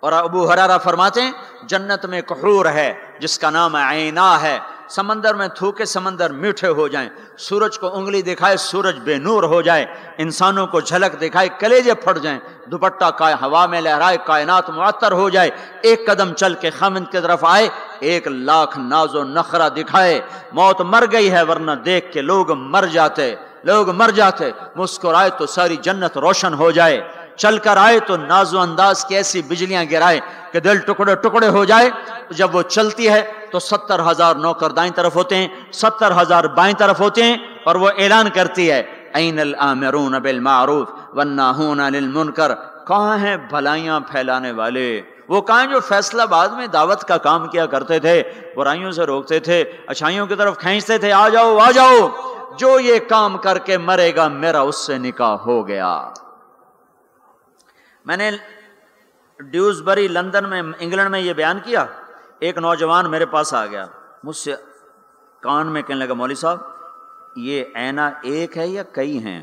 اور ابو حرارہ فرماتے ہیں، جنت میں کحور ہے، جس کا نام عینا ہے۔ سمندر میں تھوکے سمندر میٹھے ہو جائیں، سورج کو انگلی دکھائے سورج بے نور ہو جائے انسانوں کو جھلک دکھائے کلیجے پھٹ جائیں، دوپٹہ کا ہوا میں لہرائے کائنات معطر ہو جائے، ایک قدم چل کے خامند کی طرف آئے، ایک لاکھ ناز و نخرہ دکھائے، موت مر گئی ہے ورنہ دیکھ کے لوگ مر جاتے، لوگ مر جاتے، مسکرائے تو ساری جنت روشن ہو جائے۔ چل کر آئے تو ناز و انداز کی ایسی بجلیاں گرائے کہ دل ٹکڑے ٹکڑے ہو جائے۔ جب وہ چلتی ہے تو ستر ہزار نوکر دائیں طرف ہوتے ہیں، ستر ہزار بائیں طرف ہوتے ہیں اور وہ اعلان کرتی ہے، این الامرون بالمعروف والناہون للمنکر کہاں ہیں بھلائیاں پھیلانے والے؟ وہ کہاں جو فیصلہ بعد میں دعوت کا کام کیا کرتے تھے، برائیوں سے روکتے تھے، اچھائیوں کی طرف کھینچتے تھے، آ جاؤ آ جاؤ، جو یہ کام کر کے مرے گا میرا اس سے نکاح ہو گیا میں نے ڈیوزبری لندن میں، انگلینڈ میں یہ بیان کیا، ایک نوجوان میرے پاس آ گیا، مجھ سے کان میں کہنے لگا، مولوی صاحب، یہ اینا ایک ہے یا کئی ہیں؟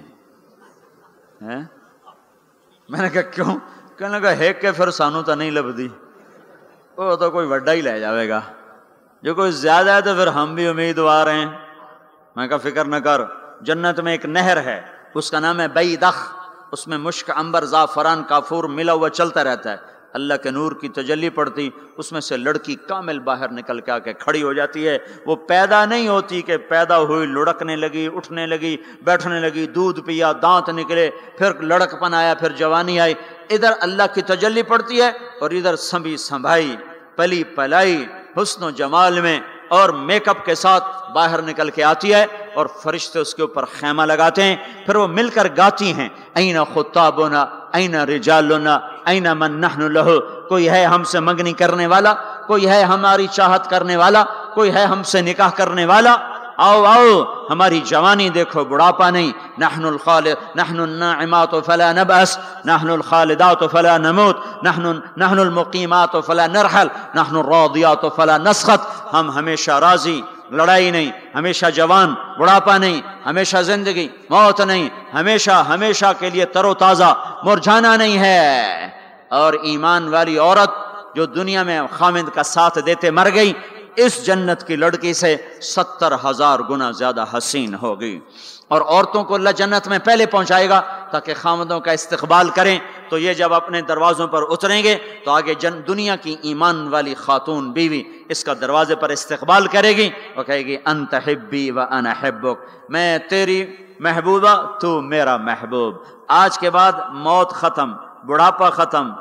میں نے کہا، کیوں؟ کہنے لگا ہے کہ پھر سانو تو نہیں لبھی وہ تو کوئی وڈا ہی لے جاوے گا۔ جو کوئی زیادہ ہے تو پھر ہم بھی امیدوار ہیں۔ میں کہا، فکر نہ کر، جنت میں ایک نہر ہے، اس کا نام ہے بئی دخ اس میں مشک امبر زعفران، کافور ملا ہوا چلتا رہتا ہے۔ اللہ کے نور کی تجلی پڑتی، اس میں سے لڑکی کامل باہر نکل کے آ کے کھڑی ہو جاتی ہے۔ وہ پیدا نہیں ہوتی کہ پیدا ہوئی، لڑکنے لگی، اٹھنے لگی، بیٹھنے لگی، دودھ پیا، دانت نکلے، پھر لڑک پن آیا، پھر جوانی آئی۔ ادھر اللہ کی تجلی پڑتی ہے اور ادھر سنبھی سنبھائی، پلی پلائی، حسن و جمال میں۔ اور میک اپ کے ساتھ باہر نکل کے آتی ہے اور فرشتے اس کے اوپر خیمہ لگاتے ہیں۔ پھر وہ مل کر گاتی ہیں۔ اینا خطابنا، اینا رجالنا، اینا من نحن لہو۔ کوئی ہے ہم سے منگنی کرنے والا؟ کوئی ہے ہماری چاہت کرنے والا؟ کوئی ہے ہم سے نکاح کرنے والا؟ آؤ آؤ، ہماری جوانی دیکھو، بڑھاپا نہیں۔ نحن الخالد نحن الناعمات فلا نبأس، نحن الخالدات فلا نموت، نحن نحن المقیمات فلا نرحل، نحن الراضیات فلا نسخط ہم ہمیشہ راضی، لڑائی نہیں، ہمیشہ جوان، بڑھاپا نہیں، ہمیشہ زندگی، موت نہیں، ہمیشہ ہمیشہ کے لیے تر و تازہ، مرجھانا نہیں ہے۔ اور ایمان والی عورت جو دنیا میں خامد کا ساتھ دیتے مر گئی اس جنت کی لڑکی سے ستر ہزار گنا زیادہ حسین ہوگی۔ اور عورتوں کو اللہ جنت میں پہلے پہنچائے گا تاکہ خامدوں کا استقبال کریں۔ تو یہ جب اپنے دروازوں پر اتریں گے تو آگے جن، دنیا کی ایمان والی خاتون بیوی اس کا دروازے پر استقبال کرے گی وہ کہے گی، انت حبی و انا حبک۔ میں تیری محبوبہ، تو میرا محبوب۔ آج کے بعد موت ختم، بڑھاپا ختم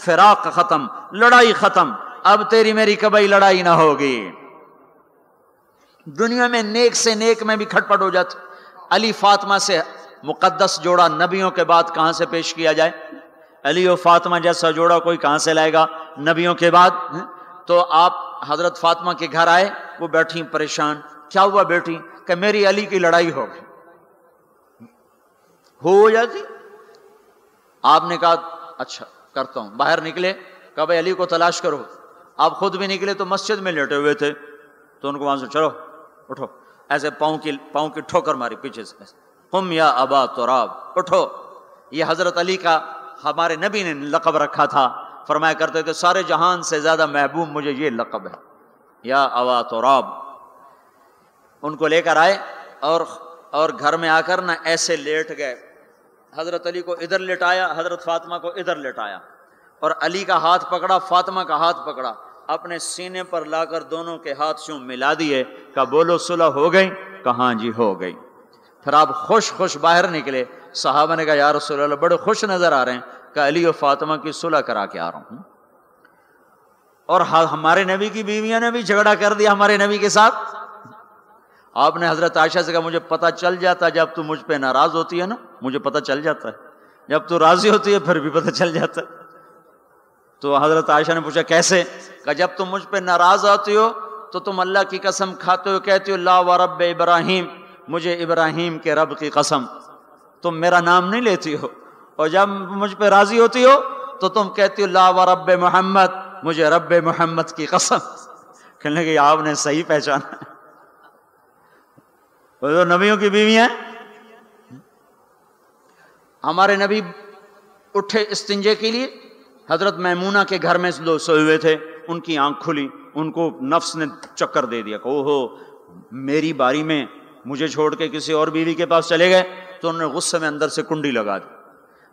فراق ختم، لڑائی ختم۔ اب تیری میری کبھی لڑائی نہ ہوگی۔ دنیا میں نیک سے نیک میں بھی کھٹ پٹ ہو جاتی علی فاطمہ سے مقدس جوڑا نبیوں کے بعد کہاں سے پیش کیا جائے؟ علی و فاطمہ جیسا جوڑا کوئی کہاں سے لائے گا؟ نبیوں کے بعد۔ تو آپ حضرت فاطمہ کے گھر آئے، وہ بیٹھی پریشان۔ کیا ہوا بیٹی؟ کہ میری علی کی لڑائی ہو گئی۔ ہو جاتی۔ آپ نے کہا اچھا کرتا ہوں۔ باہر نکلے، کہا، بھائی، علی کو تلاش کرو۔ آپ خود بھی نکلے تو مسجد میں لیٹے ہوئے تھے تو ان کو وہاں سے چلو، اٹھو۔ ایسے پاؤں کی پاؤں کی ٹھوکر ماری پیچھے سے۔ ہم یا ابا تراب، اٹھو۔ یہ حضرت علی کا ہمارے نبی نے لقب رکھا تھا۔ فرمایا کرتے تھے، سارے جہان سے زیادہ محبوب مجھے یہ لقب ہے۔ یا ابا تراب۔ ان کو لے کر آئے اور اور گھر میں آ کر نہ ایسے لیٹ گئے۔ حضرت علی کو ادھر لٹایا، حضرت فاطمہ کو ادھر لٹایا۔ اور علی کا ہاتھ پکڑا، فاطمہ کا ہاتھ پکڑا۔ اپنے سینے پر لا کر دونوں کے ہاتھ سوں ملا دیے کہ بولو، صلح ہو گئی؟ کہاں جی ہو گئی؟ پھر آپ خوش خوش باہر نکلے۔ صحابہ نے کہا، یا رسول اللہ، بڑے خوش نظر آ رہے ہیں۔ کہ علی و فاطمہ کی صلح کرا کے آ رہا ہوں۔ اور ہمارے نبی کی بیویاں نے بھی جھگڑا کر دیا ہمارے نبی کے ساتھ۔ آپ نے حضرت عائشہ سے کہا، مجھے پتا چل جاتا جب تو مجھ پہ ناراض ہوتی ہے نا، مجھے پتا چل جاتا ہے۔ جب تو راضی ہوتی ہے، پھر بھی پتا چل جاتا ہے۔ تو حضرت عائشہ نے پوچھا، کیسے؟ کہ جب تم مجھ پہ ناراض آتی ہو تو تم اللہ کی قسم کھاتے ہو، کہتے ہو اللہ و رب ابراہیم، مجھے ابراہیم کے رب کی قسم۔ تم میرا نام نہیں لیتی ہو۔ اور جب مجھ پہ راضی ہوتی ہو تو تم کہتی ہو اللہ و رب محمد، مجھے رب محمد کی قسم۔ کہنے کہ آپ نے صحیح پہچانا۔ وہ نبیوں کی بیوی ہیں۔ ہمارے نبی اٹھے استنجے کے لیے۔ حضرت میمونہ کے گھر میں لوگ سوئے ہوئے تھے، ان کی آنکھ کھلی، ان کو نفس نے چکر دے دیا کہ ہو میری باری میں مجھے چھوڑ کے کسی اور بیوی کے پاس چلے گئے، تو انہوں نے غصے میں اندر سے کنڈی لگا دی۔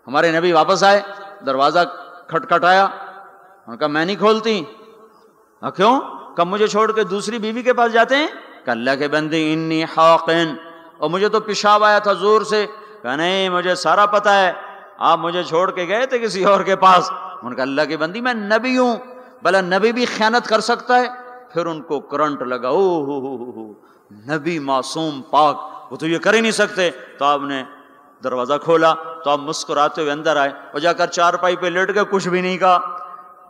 ہمارے نبی واپس آئے، دروازہ کھٹ کھٹ آیا میں نہیں کھولتی۔ کیوں؟ کب مجھے چھوڑ کے دوسری بیوی کے پاس جاتے ہیں؟ کہ اللہ کے بندی انی حاقین اور مجھے تو پیشاب آیا تھا زور سے۔ کہ نہیں، مجھے سارا پتا ہے۔ آپ مجھے چھوڑ کے گئے تھے کسی اور کے پاس؟ ان کا اللہ کی بندی، میں نبی ہوں۔ بلا نبی بھی خیانت کر سکتا ہے؟ پھر ان کو کرنٹ لگا او ہو ہو ہو نبی معصوم، پاک۔ وہ تو یہ کر ہی نہیں سکتے۔ تو آپ نے دروازہ کھولا، تو آپ مسکراتے ہوئے اندر آئے۔ اور جا کر چار پائی پہ لیٹ گئے کچھ بھی نہیں کہا۔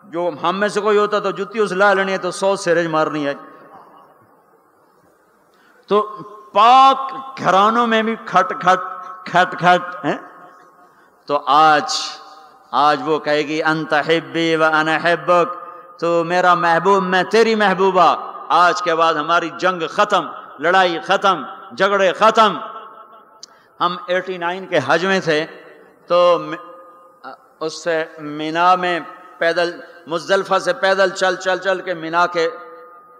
جو ہم میں سے کوئی ہوتا تو جتی اس لا لینی ہے، تو سو سیرج مارنی ہے۔ تو پاک گھرانوں میں بھی کھٹ کھٹ کھٹ کھٹ تو آج آج وہ کہے گی، انت حبی و انا حبک، تو میرا محبوب، میں تیری محبوبہ، آج کے بعد ہماری جنگ ختم، لڑائی ختم، جھگڑے ختم۔ ہم ایٹی نائن کے حج میں تھے، تو اس سے مینا میں پیدل، مزدلفہ سے پیدل چل چل چل کے مینا کے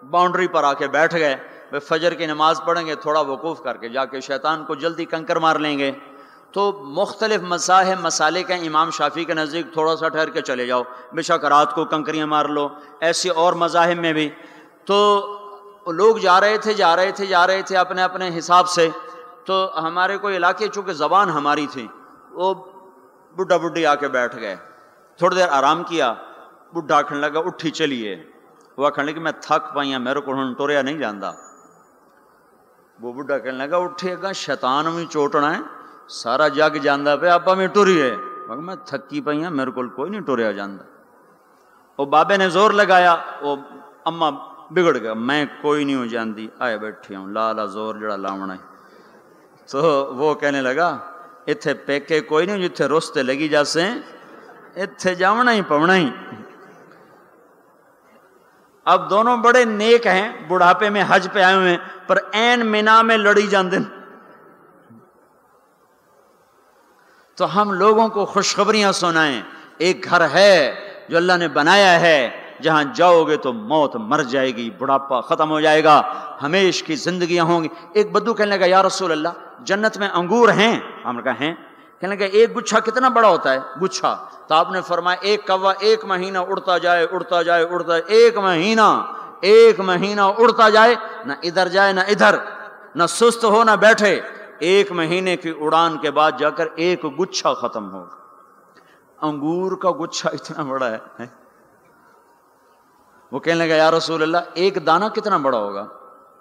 باؤنڈری پر آ کے بیٹھ گئے۔ فجر کی نماز پڑھیں گے، تھوڑا وقوف کر کے، جا کے شیطان کو جلدی کنکر مار لیں گے۔ تو مختلف مذاہب مسالے کے امام شافی کے نزدیک تھوڑا سا ٹھہر کے چلے جاؤ۔ بے شک رات کو کنکریاں مار لو۔ ایسے اور مذاہب میں بھی۔ تو لوگ جا رہے تھے، جا رہے تھے، جا رہے تھے اپنے اپنے حساب سے۔ تو ہمارے کوئی علاقے چونکہ زبان ہماری تھی، وہ بڈھا بڈھی آ کے بیٹھ گئے۔ تھوڑی دیر آرام کیا، بڈھا آخر لگا، اٹھی چلیے۔ وہ آخر لگا میں تھک پائی ہاں، میرے کو ہوں ٹوریا نہیں جانا وہ بڈھا کہنے لگا، اٹھے گا، شیطان بھی چوٹنا ہے۔ سارا جگ جانا پہ آپ میں ٹوریے میں تھکی پی ہوں میرے کو کوئی نہیں ٹوریا جانا وہ بابے نے زور لگایا وہ اما بگڑ گیا۔ میں کوئی نہیں ہوں جانتی آئے بیٹھی ہوں۔ لالا زور جڑا لاونا ہے۔ تو وہ کہنے لگا، اتھے پیکے کوئی نہیں جتھے رستے لگی جاسے۔ اتھے جاونا ہی، پونا ہی۔ اب دونوں بڑے نیک ہیں، بڑھاپے میں حج پہ آئے ہوئے ہیں، پر این مینا میں لڑی جان تو ہم لوگوں کو خوشخبریاں سنائیں۔ ایک گھر ہے جو اللہ نے بنایا ہے، جہاں جاؤ گے تو موت مر جائے گی، بڑھاپا ختم ہو جائے گا، ہمیش کی زندگیاں ہوں گی۔ ایک بدو کہنے لگا، یا رسول اللہ، جنت میں انگور ہیں۔ ہم نے کہا، ہیں۔ کہنے لگا، ایک گچھا کتنا بڑا ہوتا ہے؟ گچھا۔ تو آپ نے فرمایا، ایک کوا ایک مہینہ اڑتا جائے اڑتا جائے اڑتا جائے۔ ایک مہینہ ایک مہینہ اڑتا جائے۔ نہ ادھر جائے، نہ ادھر۔ نہ سست ہو، نہ بیٹھے۔ ایک مہینے کی اڑان کے بعد جا کر ایک گچھا ختم ہوگا انگور کا گچھا اتنا بڑا ہے وہ کہنے لگا، یا رسول اللہ، ایک دانہ کتنا بڑا ہوگا؟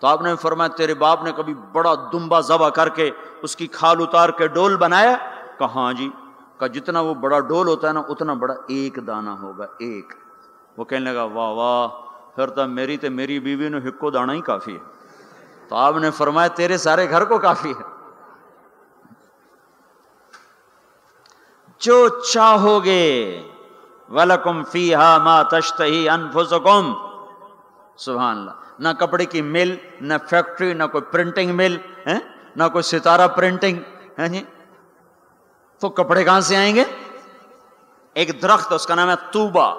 تو آپ نے فرمایا، تیرے باپ نے کبھی بڑا دمبا ذبح کر کے اس کی کھال اتار کے ڈول بنایا؟ کہاں جی کہ جتنا وہ بڑا ڈول ہوتا ہے نا، اتنا بڑا ایک دانہ ہوگا، ایک۔ وہ کہنے لگا، واہ واہ، پھر تو میری تو میری بیوی نے ہکو دانا ہی کافی ہے۔ تو آپ نے فرمایا، تیرے سارے گھر کو کافی ہے۔ جو چاہو گے ولکم فی ہا ما تشتہی انفسکم سبحان اللہ، نہ کپڑے کی مل، نہ فیکٹری، نہ کوئی پرنٹنگ مل نہ کوئی ستارہ پرنٹنگ جی؟ تو کپڑے کہاں سے آئیں گے؟ ایک درخت، اس کا نام ہے توبا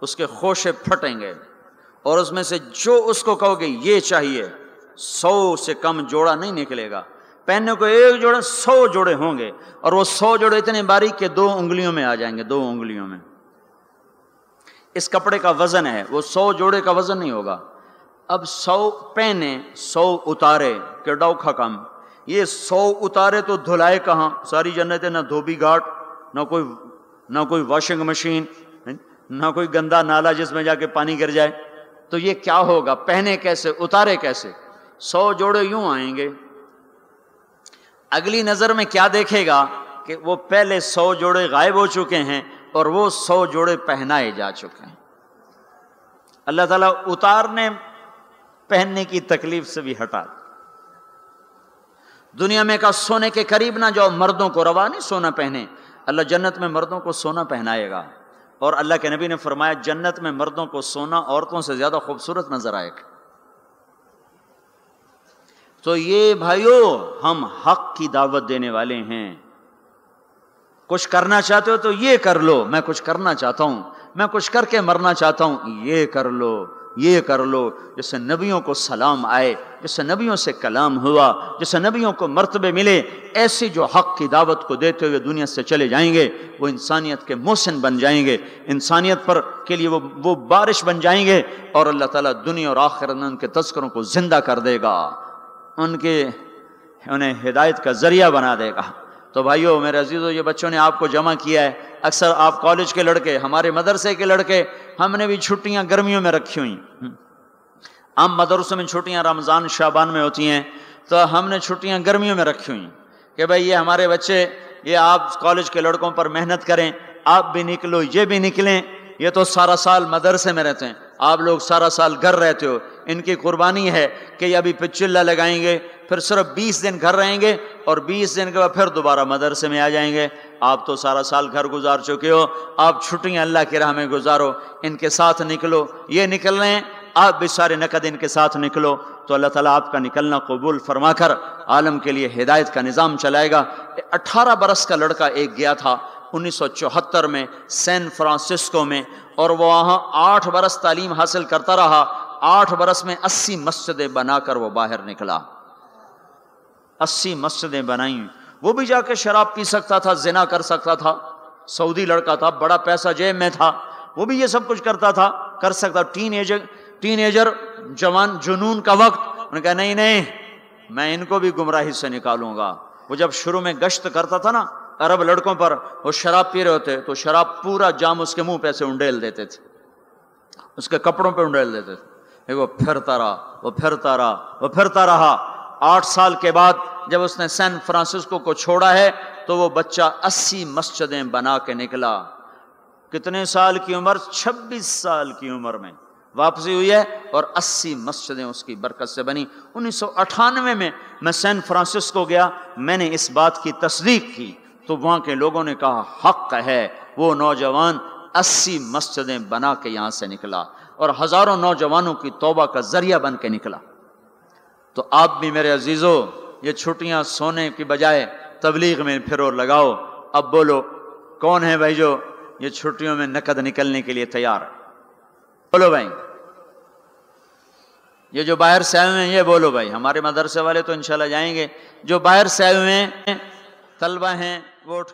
اس کے خوشے پھٹیں گے۔ اور اس میں سے جو اس کو کہو گے، یہ چاہیے۔ سو سے کم جوڑا نہیں نکلے گا۔ پہننے کو ایک جوڑے سو جوڑے ہوں گے اور وہ سو جوڑے اتنے باریک کہ دو انگلیوں میں آ جائیں گے، دو انگلیوں میں۔ اس کپڑے کا وزن ہے، وہ سو جوڑے کا وزن نہیں ہوگا۔ اب سو پہنے، سو اتارے، کہ ڈوکھا کم۔ یہ سو اتارے تو دھلائے کہاں؟ ساری جنت نہ دھوبی گھاٹ، نہ کوئی نہ کوئی واشنگ مشین نہ کوئی گندا نالا جس میں جا کے پانی گر جائے۔ تو یہ کیا ہوگا؟ پہنے کیسے؟ اتارے کیسے؟ سو جوڑے یوں آئیں گے۔ اگلی نظر میں کیا دیکھے گا کہ وہ پہلے سو جوڑے غائب ہو چکے ہیں اور وہ سو جوڑے پہنائے جا چکے ہیں۔ اللہ تعالیٰ اتارنے، پہننے کی تکلیف سے بھی ہٹا۔ دنیا میں کا سونے کے قریب نہ جاؤ، مردوں کو روا نہیں سونا پہنے۔ اللہ جنت میں مردوں کو سونا پہنائے گا۔ اور اللہ کے نبی نے فرمایا، جنت میں مردوں کو سونا عورتوں سے زیادہ خوبصورت نظر آئے گا۔ تو یہ بھائیو، ہم حق کی دعوت دینے والے ہیں۔ کچھ کرنا چاہتے ہو تو یہ کر لو، میں کچھ کرنا چاہتا ہوں۔ میں کچھ کر کے مرنا چاہتا ہوں، یہ کر لو، یہ کر لو۔ جسے نبیوں کو سلام آئے جسے نبیوں سے کلام ہوا جسے نبیوں کو مرتبے ملے، ایسی جو حق کی دعوت کو دیتے ہوئے دنیا سے چلے جائیں گے، وہ انسانیت کے محسن بن جائیں گے۔ انسانیت پر کے لیے وہ وہ بارش بن جائیں گے اور اللہ تعالیٰ دنیا اور آخر ان کے تذکروں کو زندہ کر دے گا۔ ان کے انہیں ہدایت کا ذریعہ بنا دے گا۔ تو بھائیو، میرے عزیزو، یہ بچوں نے آپ کو جمع کیا ہے۔ اکثر آپ کالج کے لڑکے، ہمارے مدرسے کے لڑکے، ہم نے بھی چھٹیاں گرمیوں میں رکھی ہوئی عام مدرسوں میں چھٹیاں رمضان شابان میں ہوتی ہیں۔ تو ہم نے چھٹیاں گرمیوں میں رکھی ہوئی کہ بھائی، یہ ہمارے بچے، یہ آپ کالج کے لڑکوں پر محنت کریں۔ آپ بھی نکلو، یہ بھی نکلیں۔ یہ تو سارا سال مدرسے میں رہتے ہیں۔ آپ لوگ سارا سال گھر رہتے ہو۔ ان کی قربانی ہے کہ یہ ابھی پچلا لگائیں گے، پھر صرف بیس دن گھر رہیں گے اور بیس دن کے بعد پھر دوبارہ مدرسے میں آ جائیں گے۔ آپ تو سارا سال گھر گزار چکے ہو، آپ چھٹیاں اللہ کی راہ میں گزارو، ان کے ساتھ نکلو۔ یہ نکل رہے ہیں آپ بھی سارے نقد ان کے ساتھ نکلو۔ تو اللہ تعالیٰ آپ کا نکلنا قبول فرما کر عالم کے لیے ہدایت کا نظام چلائے گا۔ اٹھارہ برس کا لڑکا ایک گیا تھا، انیس سو چوہتر میں سین فرانسسکو میں، اور وہ وہاں آٹھ برس تعلیم حاصل کرتا رہا۔ آٹھ برس میں اسی مسجدیں بنا کر وہ باہر نکلا۔ اسی مسجدیں بنائیں۔ وہ بھی جا کے شراب پی سکتا تھا، زنا کر سکتا تھا۔ سعودی لڑکا تھا، بڑا پیسہ جیب میں تھا۔ وہ بھی یہ سب کچھ کرتا تھا، کر سکتا ٹین ایجر ٹین ایجر جوان، جنون کا وقت۔ انہوں نے کہا، نہیں نہیں، میں ان کو بھی گمراہی سے نکالوں گا۔ وہ جب شروع میں گشت کرتا تھا نا عرب لڑکوں پر، وہ شراب پی رہے ہوتے تو شراب پورا جام اس کے منہ پہ سے انڈیل دیتے تھے۔ اس کے کپڑوں پہ انڈیل دیتے تھے۔ وہ پھرتا رہا وہ پھرتا رہا وہ پھرتا رہا آٹھ سال کے بعد جب اس نے سین فرانسسکو کو چھوڑا ہے تو وہ بچہ اسی مسجدیں بنا کے نکلا۔ کتنے سال کی عمر؟ چھبیس سال کی عمر میں۔ واپسی ہوئی ہے اور اسی مسجدیں اس کی برکت سے بنی۔ انیس سو اٹھانوے میں میں سین فرانسسکو گیا، میں نے اس بات کی تصدیق کی۔ تو وہاں کے لوگوں نے کہا، حق ہے، وہ نوجوان اسی مسجدیں بنا کے یہاں سے نکلا۔ اور ہزاروں نوجوانوں کی توبہ کا ذریعہ بن کے نکلا۔ تو آپ بھی میرے عزیزو، یہ چھٹیاں سونے کی بجائے تبلیغ میں پھرو لگاؤ۔ اب بولو، کون ہے بھائی جو یہ چھٹیوں میں نقد نکلنے کے لیے تیار بولو بھائی۔ یہ جو باہر سے آئے ہوئے ہیں، یہ بولو بھائی۔ ہمارے مدرسے والے تو انشاءاللہ جائیں گے۔ جو باہر سے آئے ہوئے ہیں، طلبہ ہیں، وہ اٹھ کے